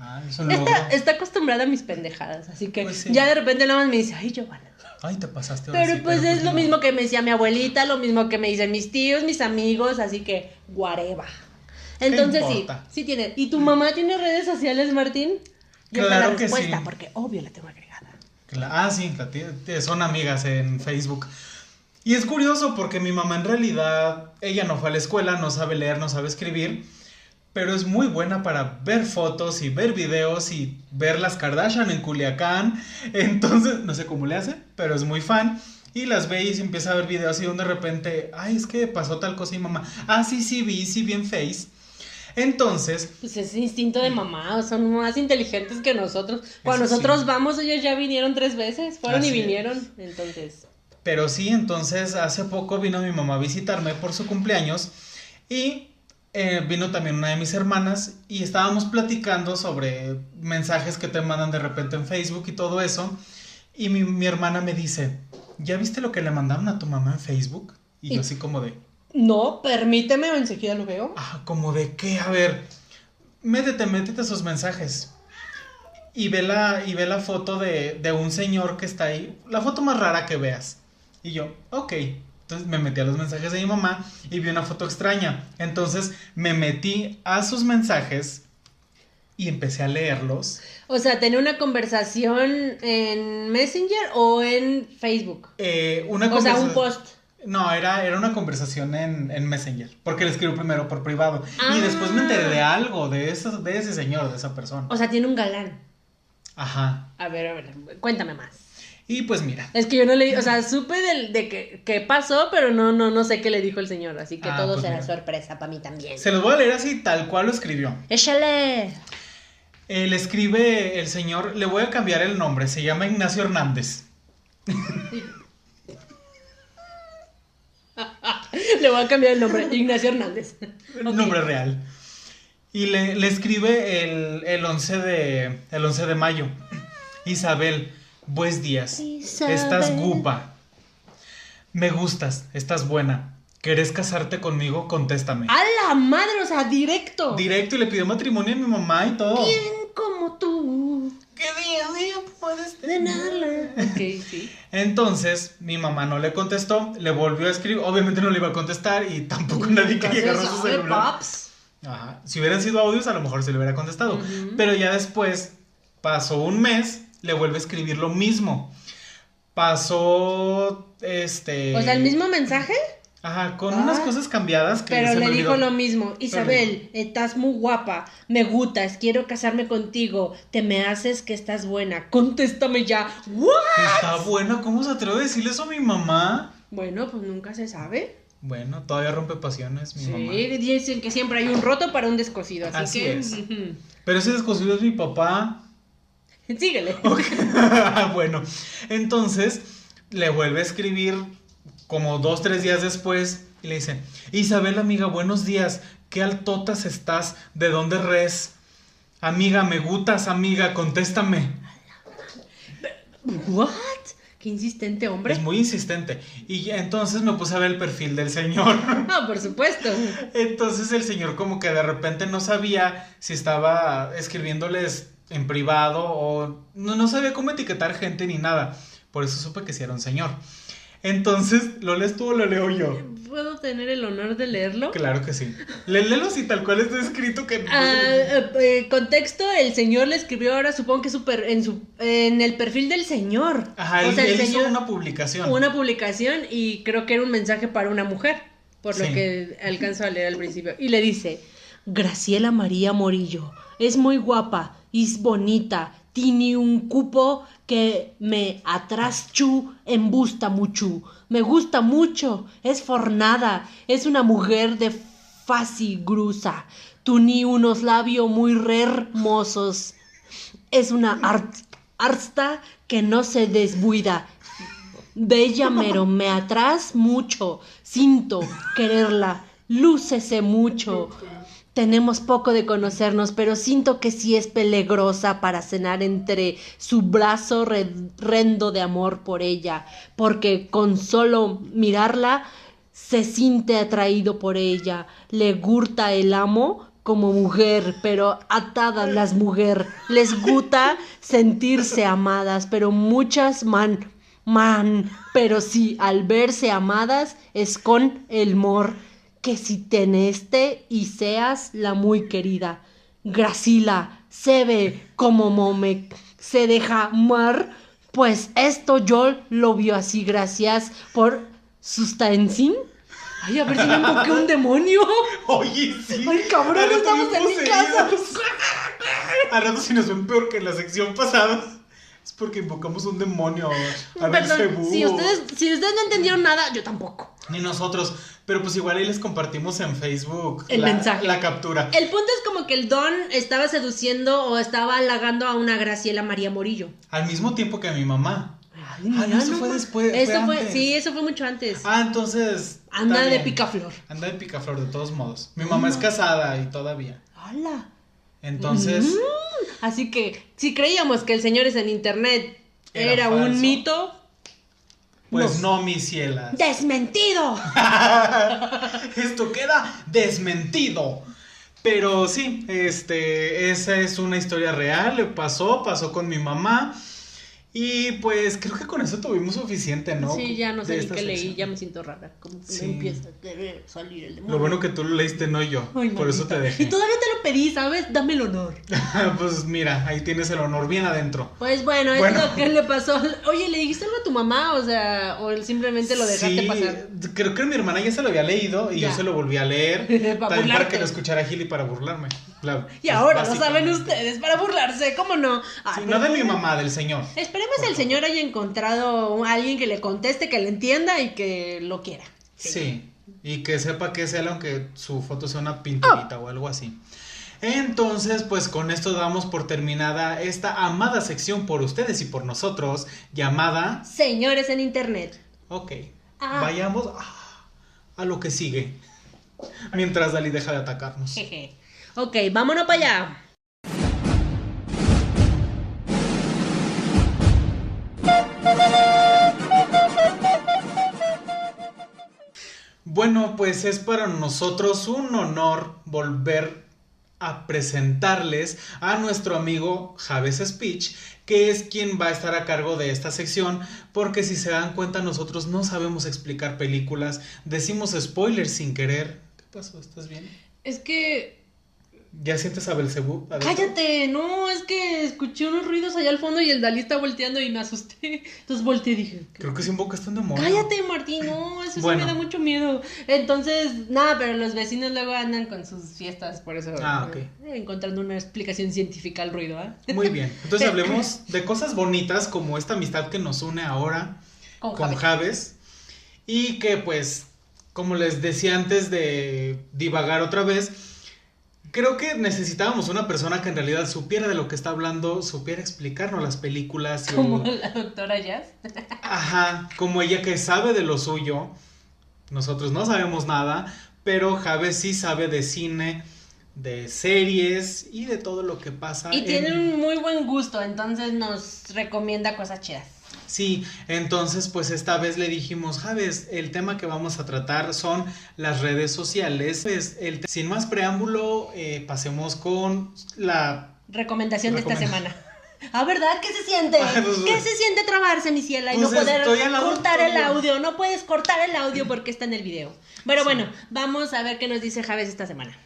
Ah, es un logro. Está, está acostumbrada a mis pendejadas, así que Pues sí. ya de repente nada más me dice, ay, Giovanna. Ay, te pasaste ahora Pero sí, pues es lo no. mismo que me decía mi abuelita, lo mismo que me dicen mis tíos, mis amigos, así que guareva. Entonces sí, sí tiene. ¿Y tu mamá tiene redes sociales, Martín? Yo Claro la que respuesta, sí. porque obvio la tengo agregada. Ah, sí, son amigas en Facebook. Y es curioso porque mi mamá en realidad, ella no fue a la escuela, no sabe leer, no sabe escribir, pero es muy buena para ver fotos y ver videos y ver las Kardashian en Culiacán. Entonces, no sé cómo le hace, pero es muy fan. Y las ve y se empieza a ver videos y donde de repente, ay, es que pasó tal cosa y mamá, ah, sí, sí, vi, sí, vi en Face. Entonces, Pues es instinto de mamá, son más inteligentes que nosotros. Cuando sí. nosotros vamos, ellos ya vinieron tres veces, fueron y es. vinieron. Entonces, Pero sí, entonces hace poco vino mi mamá a visitarme por su cumpleaños y eh, vino también una de mis hermanas y estábamos platicando sobre mensajes que te mandan de repente en Facebook y todo eso. Y mi, mi hermana me dice, ¿ya viste lo que le mandaron a tu mamá en Facebook? Y Y- yo así como de, no, permíteme, enseguida lo veo. ah, como de qué, a ver, métete, métete a sus mensajes. Y ve la, y ve la foto de, de un señor que está ahí, la foto más rara que veas. Y yo, ok. Entonces me metí a los mensajes de mi mamá y vi una foto extraña. Entonces me metí a sus mensajes y empecé a leerlos. O sea, ¿tenía una conversación en Messenger o en Facebook? Eh, una O sea, un post. No, era, era una conversación en, en Messenger. Porque le escribo primero por privado. Ah. Y después me enteré de algo, de, eso, de ese señor, de esa persona. O sea, tiene un galán. Ajá. A ver, a ver, cuéntame más. Y pues mira. Es que yo no leí, o sea, supe del- de, que, que pasó, pero no, no, no sé qué le dijo el señor, así que Ah, todo pues será mira. sorpresa para mí también. Se los voy a leer así, tal cual lo escribió. Échale. Le escribe el señor, le voy a cambiar el nombre, se llama Ignacio Hernández. Le voy a cambiar el nombre, Ignacio Hernández. El nombre real. Y le, le escribe el, el 11 de, el 11 de mayo. Isabel, buenos días. Isabel. Estás gupa. Me gustas, estás buena. ¿Querés casarte conmigo? Contéstame. A la madre, o sea, directo. Directo y le pidió matrimonio a mi mamá y todo. ¿Quién como tú? ¿Qué día, día puedes De nada. Ok, sí. Entonces, mi mamá no le contestó, le volvió a escribir, obviamente no le iba a contestar y tampoco nadie que Nunca se agarró su celular. paps. Ajá. Si hubieran sido audios, a lo mejor se le hubiera contestado. Pero ya después, pasó un mes, le vuelve a escribir lo mismo. Pasó, este... O sea, el mismo mensaje. Ajá, con Ah, unas cosas cambiadas que Pero se le me dijo lo mismo, Isabel, estás muy guapa, me gustas, quiero casarme contigo, te me haces que estás buena, contéstame ya. ¿What? Está buena, ¿cómo se atreve a decirle eso a mi mamá? Bueno, pues nunca se sabe. Bueno, todavía rompe pasiones mi Sí, mamá. dicen que siempre hay un roto para un descosido, así, Así que es. Pero ese descosido es mi papá. Síguele. bueno, entonces le vuelve a escribir como dos, tres días después y le dice, Isabel, amiga, buenos días, qué altotas estás, ¿de dónde res? Amiga, me gutas, amiga, contéstame. What? Qué insistente hombre. Es muy insistente. Y entonces me puse a ver el perfil del señor. Ah, por supuesto. Entonces el señor como que de repente no sabía si estaba escribiéndoles en privado o no, no sabía cómo etiquetar gente ni nada. Por eso supe que sí era un señor. Entonces, ¿lo lees tú o lo leo yo? ¿Puedo tener el honor de leerlo? Claro que sí. Le léelo así tal cual está escrito que... Ah, eh, eh, contexto, el señor le escribió ahora, supongo que super, en, su, en el perfil del señor. Ajá, o él, el él hizo señor- una publicación. una publicación y creo que era un mensaje para una mujer, por lo que alcanzo a leer al principio. Y le dice, Graciela María Morillo, es muy guapa, es bonita, tiene un cupo que me atrás chu en busta mucho, me gusta mucho, es fornada, es una mujer de fácil grusa, ni unos labios muy hermosos, es una ar- arsta que no se desbuida, Bella mero, me atrás mucho, sinto quererla, lúcese mucho. Tenemos poco de conocernos, pero siento que sí es peligrosa para cenar entre su brazo rendo de amor por ella, porque con solo mirarla se siente atraído por ella, le gusta el amo como mujer, pero atadas las mujeres, les gusta sentirse amadas, pero muchas man, man, pero sí, al verse amadas es con el mor, que si teneste y seas la muy querida. Gracila, se ve como mome, se deja amar, pues esto yo lo vio así, gracias por sustancing. Ay, a ver si me invoqué un demonio. Oye, sí. Ay, cabrón, estamos en mi casa. Al rato si nos ven peor que en la sección pasada. Es porque invocamos un demonio. A ver, Perdón, si ustedes, si ustedes no entendieron nada, yo tampoco. Ni nosotros. Pero pues igual ahí les compartimos en Facebook El la, mensaje. la captura. El punto es como que el Don estaba seduciendo o estaba halagando a una Graciela María Morillo. Al mismo tiempo que a mi mamá. Ay, Ah, no, eso fue después, Eso fue, antes. sí, eso fue mucho antes. Ah, entonces. Anda de picaflor. Anda de picaflor, de todos modos. Mi mamá es casada y todavía. Hola. Entonces. Mm. Así que, si creíamos que el señor es en internet Era un mito, Pues no, mis cielas. ¡desmentido! Esto queda desmentido. Pero sí, este, esa es una historia real, le pasó, pasó con mi mamá. Y pues creo que con eso tuvimos suficiente, ¿no? Sí, ya no sé ni qué leí, ya me siento rara. Como que Sí. me empieza a querer salir el demonio. Lo bueno que tú lo leíste, no yo. Ay, Por eso te dejé. Y todavía te lo pedí, ¿sabes? Dame el honor. pues mira, ahí tienes el honor bien adentro. Pues bueno, Bueno. es lo que le pasó. Oye, ¿le dijiste algo a tu mamá? O sea, o simplemente lo dejaste sí, pasar. creo que mi hermana ya se lo había leído y Ya. yo se lo volví a leer. Para también para que lo escuchara Gil y para burlarme. La- Y ahora lo saben ustedes, para burlarse, ¿cómo no? Ay, Sí, no de mi mamá, del señor. Esperemos el señor haya encontrado a alguien que le conteste, que le entienda y que lo quiera. Sí. Y que sepa que es él, aunque su foto sea una pinturita Oh. o algo así. Entonces, pues con esto damos por terminada esta amada sección por ustedes y por nosotros, llamada. Señores en internet. Ok. Ah. Vayamos a, a lo que sigue. Mientras Dalí deja de atacarnos. Jeje. Ok, vámonos para allá. Bueno, pues es para nosotros un honor volver a presentarles a nuestro amigo Javes Speech, que es quien va a estar a cargo de esta sección, porque si se dan cuenta nosotros no sabemos explicar películas, decimos spoilers sin querer. ¿Qué pasó? ¿Estás bien? Es que ¿Ya sientes a Belcebú? Cállate, no, es que escuché unos ruidos allá al fondo y el Dalí está volteando y me asusté. Entonces volteé y dije, Creo que sí invoca un demonio. cállate Martín, no, eso sí me da mucho miedo. Entonces, nada, pero los vecinos luego andan con sus fiestas, por eso Ah, ok. eh, encontrando una explicación científica al ruido, ¿ah? Muy bien. Entonces hablemos de cosas bonitas como esta amistad que nos une ahora Con con Javes. Javes. Y que pues, como les decía antes de divagar otra vez, creo que necesitábamos una persona que en realidad supiera de lo que está hablando, supiera explicarnos las películas. Como la doctora Jazz. Ajá, como ella que sabe de lo suyo. Nosotros no sabemos nada, pero Javes sí sabe de cine, de series y de todo lo que pasa. Y en- tiene un muy buen gusto, entonces nos recomienda cosas chidas. Sí, entonces pues esta vez le dijimos, Javes, el tema que vamos a tratar son las redes sociales. Pues, el sin más preámbulo, eh, pasemos con la... Recomendación de esta semana. Ah, ¿verdad? ¿Qué se siente? Pues, ¿Qué se siente trabarse, mi ciela? Y Pues no poder cortar el audio. No puedes cortar el audio porque está en el video. Pero bueno, vamos a ver qué nos dice Javes esta semana.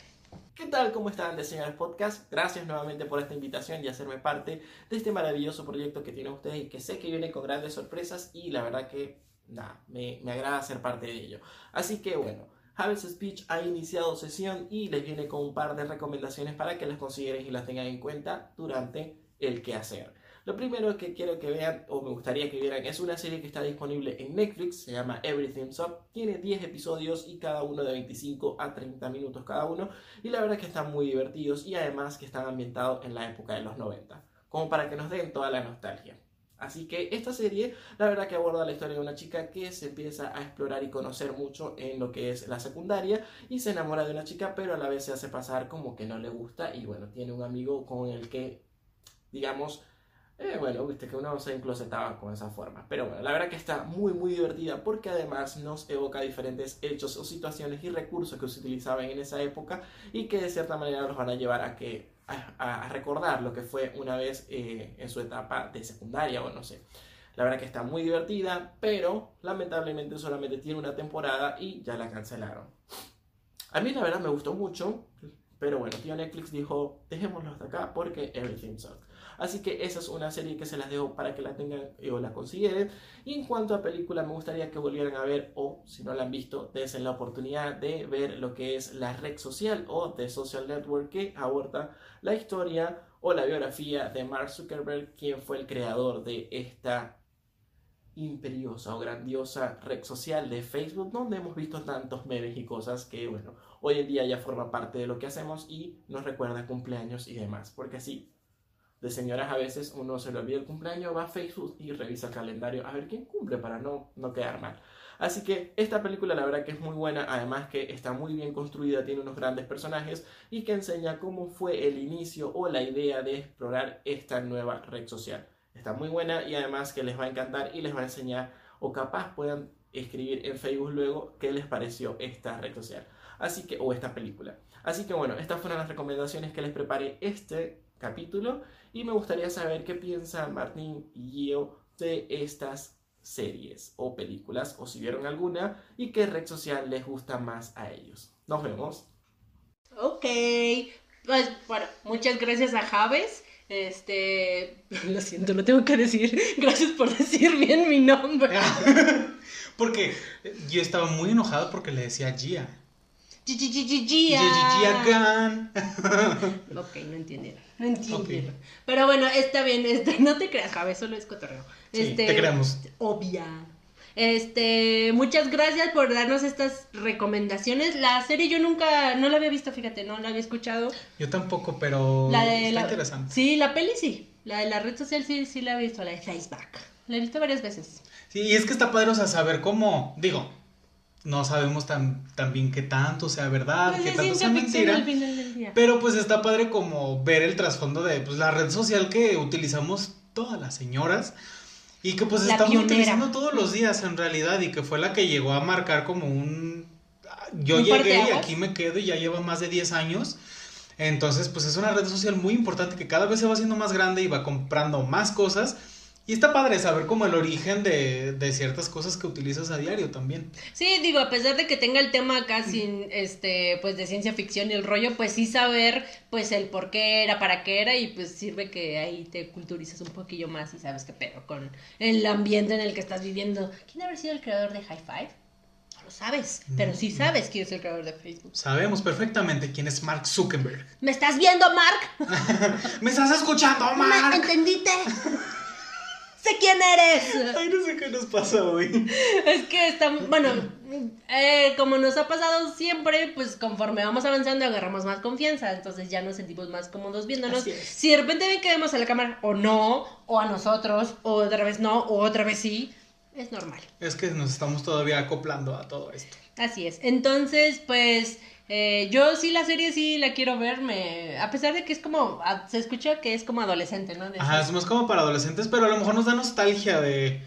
¿Qué tal? ¿Cómo están, Diseñadores Podcast? Gracias nuevamente por esta invitación y hacerme parte de este maravilloso proyecto que tienen ustedes y que sé que viene con grandes sorpresas y la verdad que, nada, me, me agrada ser parte de ello. Así que bueno, Javes Speech ha iniciado sesión y les viene con un par de recomendaciones para que las consideren y las tengan en cuenta durante el quehacer. Lo primero que quiero que vean, o me gustaría que vieran, es una serie que está disponible en Netflix, se llama Everything's Up, tiene 10 episodios y cada uno de 25 a 30 minutos cada uno, y la verdad es que están muy divertidos y además que están ambientados en la época de los 90, como para que nos den toda la nostalgia. Así que esta serie, la verdad que aborda la historia de una chica que se empieza a explorar y conocer mucho en lo que es la secundaria y se enamora de una chica, pero a la vez se hace pasar como que no le gusta y bueno, tiene un amigo con el que, digamos, eh, bueno, viste que uno se enclosetaba con esa forma. Pero bueno, la verdad que está muy, muy divertida porque además nos evoca diferentes hechos o situaciones y recursos que se utilizaban en esa época y que de cierta manera nos van a llevar a que a recordar lo que fue una vez eh, en su etapa de secundaria o no sé. La verdad que está muy divertida, pero lamentablemente solamente tiene una temporada y ya la cancelaron. A mí la verdad me gustó mucho, pero bueno, tío Netflix dijo, dejémoslo hasta acá porque everything sucks. Así que esa es una serie que se las dejo para que la tengan o la consideren. Y en cuanto a película, me gustaría que volvieran a ver, o si no la han visto, desen la oportunidad de ver lo que es la red social o The Social Network que aborda la historia o la biografía de Mark Zuckerberg, quien fue el creador de esta imperiosa o grandiosa red social de Facebook, donde hemos visto tantos memes y cosas que, bueno, hoy en día ya forma parte de lo que hacemos y nos recuerda cumpleaños y demás, porque así, de señoras a veces uno se le olvida el cumpleaños, va a Facebook y revisa el calendario a ver quién cumple para no, no quedar mal. Así que esta película la verdad que es muy buena, además que está muy bien construida, tiene unos grandes personajes y que enseña cómo fue el inicio o la idea de explorar esta nueva red social. Está muy buena y además que les va a encantar y les va a enseñar o capaz puedan escribir en Facebook luego qué les pareció esta red social. Así que, o esta película. Así que bueno, estas fueron las recomendaciones que les preparé este capítulo y me gustaría saber qué piensan Martín y Gio de estas series o películas o si vieron alguna y qué red social les gusta más a ellos. Nos vemos. Ok. Pues bueno, muchas gracias a Javes. Este, lo siento, lo tengo que decir. Gracias por decir bien mi nombre. Porque yo estaba muy enojado porque le decía Gia. Gi- gi- gi- gi- Gia. Gia Gan. Ok, no entendieron. No entendieron. Pero bueno, está bien. Este, no te creas, Javes, solo es cotorreo. Sí, Este, te creemos. Obvia. Este, muchas gracias por darnos estas recomendaciones. La serie yo nunca, no la había visto, fíjate, no la había escuchado. Yo tampoco, pero La de está la, interesante. Sí, la peli sí. La de la red social sí, sí la he visto, la de Facebook. La he visto varias veces. Sí, y es que está padre, o sea, saber cómo, digo, no sabemos tan, tan bien qué tanto sea verdad, Pues qué tanto sea mentira. al final del día. Pero pues está padre como ver el trasfondo de pues, la red social que utilizamos todas las señoras y que pues La estamos pionera. utilizando todos los días en realidad y que fue la que llegó a marcar como un... Yo Un llegué y aquí me quedo y ya lleva más de 10 años. Entonces pues es una red social muy importante que cada vez se va haciendo más grande y va comprando más cosas Y está padre saber como el origen de, de ciertas cosas que utilizas a diario también. Sí, digo, a pesar de que tenga el tema acá sin, este, pues de ciencia ficción y el rollo, pues sí saber, pues el por qué era, para qué era y pues sirve que ahí te culturizas un poquillo más y sabes qué pedo con el ambiente en el que estás viviendo. ¿Quién habrá sido el creador de High Five? No lo sabes, pero sí sabes quién es el creador de Facebook. Sabemos perfectamente quién es Mark Zuckerberg. ¿Me estás viendo, Mark? ¿Me estás escuchando, ¿Me Mark? entendiste? Sé quién eres. Ay, no sé qué nos pasa hoy. Es que está, bueno, eh, como nos ha pasado siempre, pues conforme vamos avanzando agarramos más confianza, entonces ya nos sentimos más cómodos viéndonos. Si de repente ven que vemos a la cámara o no, o a nosotros, o otra vez no, o otra vez sí, es normal. Es que nos estamos todavía acoplando a todo esto. Así es. Entonces, pues eh, yo sí la serie sí la quiero ver, me, a pesar de que es como, a- se escucha que es como adolescente, ¿no? De Ajá, es más como para adolescentes, pero a lo mejor nos da nostalgia de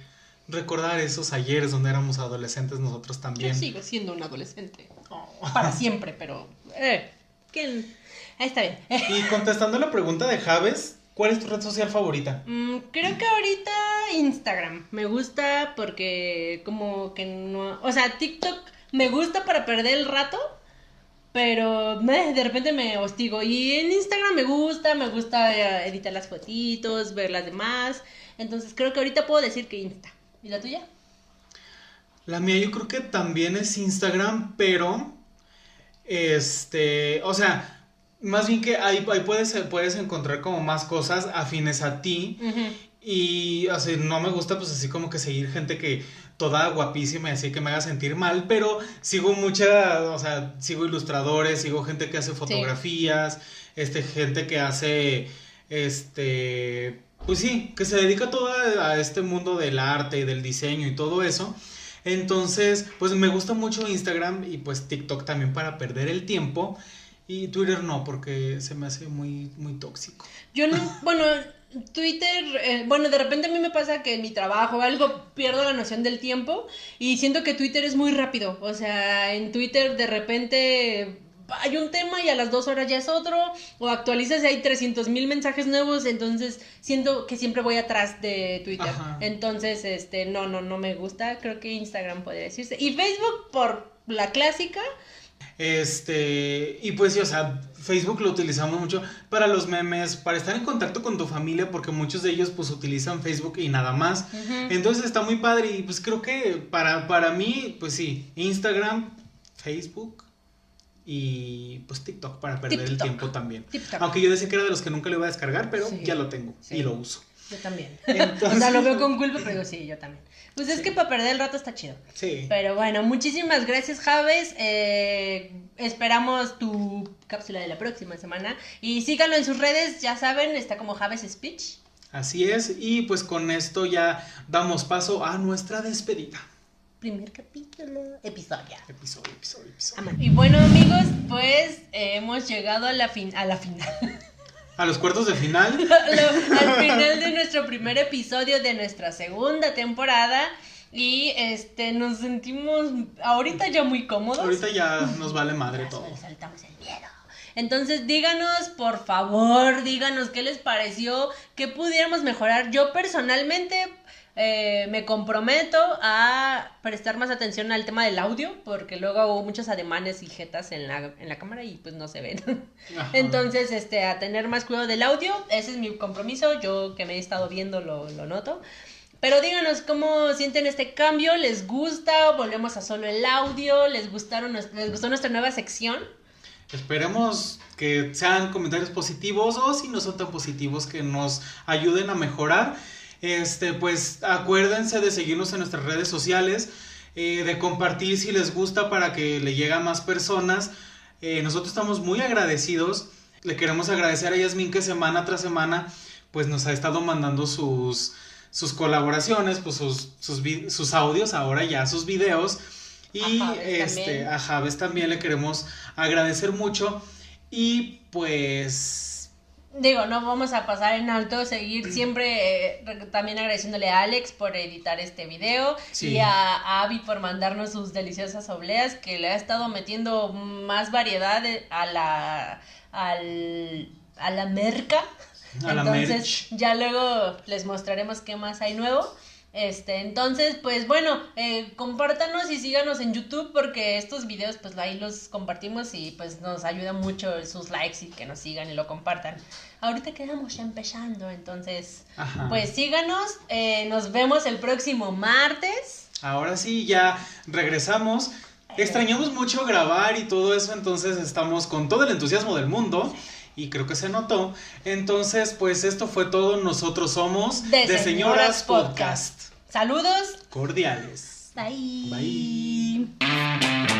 recordar esos ayeres donde éramos adolescentes nosotros Yo también. sigo siendo un adolescente. Oh. Para siempre, pero... Eh, ¿quién? Ahí está bien. Y contestando la pregunta de Javes, ¿cuál es tu red social favorita? Mm, creo que ahorita Instagram. Me gusta porque como que no... O sea, TikTok me gusta para perder el rato, pero meh, de repente me hostigo. Y en Instagram me gusta, me gusta eh, editar las fotitos, ver las demás. Entonces creo que ahorita puedo decir que Insta. ¿Y la tuya? La mía yo creo que también es Instagram, pero este, o sea, más bien que ahí, ahí puedes, puedes encontrar como más cosas afines a ti. Y sea, no me gusta pues así como que seguir gente que toda guapísima y así que me haga sentir mal, pero sigo mucha, o sea, sigo ilustradores, sigo gente que hace fotografías, este, gente que hace, este, pues sí, que se dedica toda a este mundo del arte y del diseño y todo eso. Entonces, pues me gusta mucho Instagram y pues TikTok también para perder el tiempo. Y Twitter no, porque se me hace muy, muy tóxico. Yo no, bueno, Twitter, eh, bueno, de repente a mí me pasa que en mi trabajo o algo pierdo la noción del tiempo y siento que Twitter es muy rápido. O sea, en Twitter de repente hay un tema y a las dos horas ya es otro, o actualizas y hay 300 mil mensajes nuevos, entonces siento que siempre voy atrás de Twitter. Ajá. Entonces, este, no, no, no me gusta, creo que Instagram podría decirse. Y Facebook por la clásica, Este, y pues sí, o sea, Facebook lo utilizamos mucho para los memes, para estar en contacto con tu familia, porque muchos de ellos pues utilizan Facebook y nada más. Entonces está muy padre y pues creo que para, para mí, pues sí, Instagram, Facebook y pues TikTok para perder el tiempo también. TikTok. Aunque yo decía que era de los que nunca lo iba a descargar, pero Sí. ya lo tengo Sí. y lo uso. Yo también. Entonces- o sea, lo veo con culpa, pero sí, yo también. Pues es que para perder el rato está chido. Sí. Pero bueno, muchísimas gracias, Javes. Eh, esperamos tu cápsula de la próxima semana. Y síganlo en sus redes, ya saben, está como Javes Speech. Así es, y pues con esto ya damos paso a nuestra despedida. Primer capítulo, episodio. Episodio, episodio, episodio. Y bueno, amigos, pues eh, hemos llegado a la, fin a la final. A los cuartos de final. Lo- al final de nuestro primer episodio de nuestra segunda temporada. Y este nos sentimos ahorita ya muy cómodos. Ahorita ya nos vale madre todo. solo soltamos el miedo. Entonces díganos, por favor, díganos qué les pareció, qué pudiéramos mejorar. Yo personalmente eh, me comprometo a prestar más atención al tema del audio, porque luego hago muchos ademanes y jetas en la, en la cámara y pues no se ven. Entonces, este, a tener más cuidado del audio, ese es mi compromiso, yo que me he estado viendo lo, lo noto. Pero díganos cómo sienten este cambio, ¿les gusta? ¿Volvemos a solo el audio? ¿Les, gustaron, ¿Les gustó nuestra nueva sección? Esperemos que sean comentarios positivos o si no son tan positivos que nos ayuden a mejorar. Este, pues acuérdense de seguirnos en nuestras redes sociales, eh, de compartir si les gusta para que le llegue a más personas. Eh, nosotros estamos muy agradecidos. Le queremos agradecer a Yasmin que semana tras semana pues nos ha estado mandando sus, sus colaboraciones, pues sus, sus, sus audios, ahora ya sus videos. Y A Javes este, también. a Javes también le queremos agradecer mucho. Y pues Digo, no vamos a pasar en alto, seguir siempre eh, también agradeciéndole a Alex por editar este video Sí. y a, a Abby por mandarnos sus deliciosas obleas que le ha estado metiendo más variedad de- a la, al- a la merca. A la Entonces, merch. ya luego les mostraremos qué más hay nuevo. Este, entonces, pues bueno, eh, compártanos y síganos en YouTube porque estos videos, pues ahí los compartimos y pues nos ayuda mucho sus likes y que nos sigan y lo compartan. Ahorita quedamos empezando, entonces, Ajá. pues síganos. eh, nos vemos el próximo martes. Ahora sí, ya regresamos. Extrañamos mucho grabar y todo eso, entonces estamos con todo el entusiasmo del mundo y creo que se notó. Entonces, pues esto fue todo. Nosotros somos de, Señoras, Podcast. Podcast. Saludos cordiales. Bye. Bye.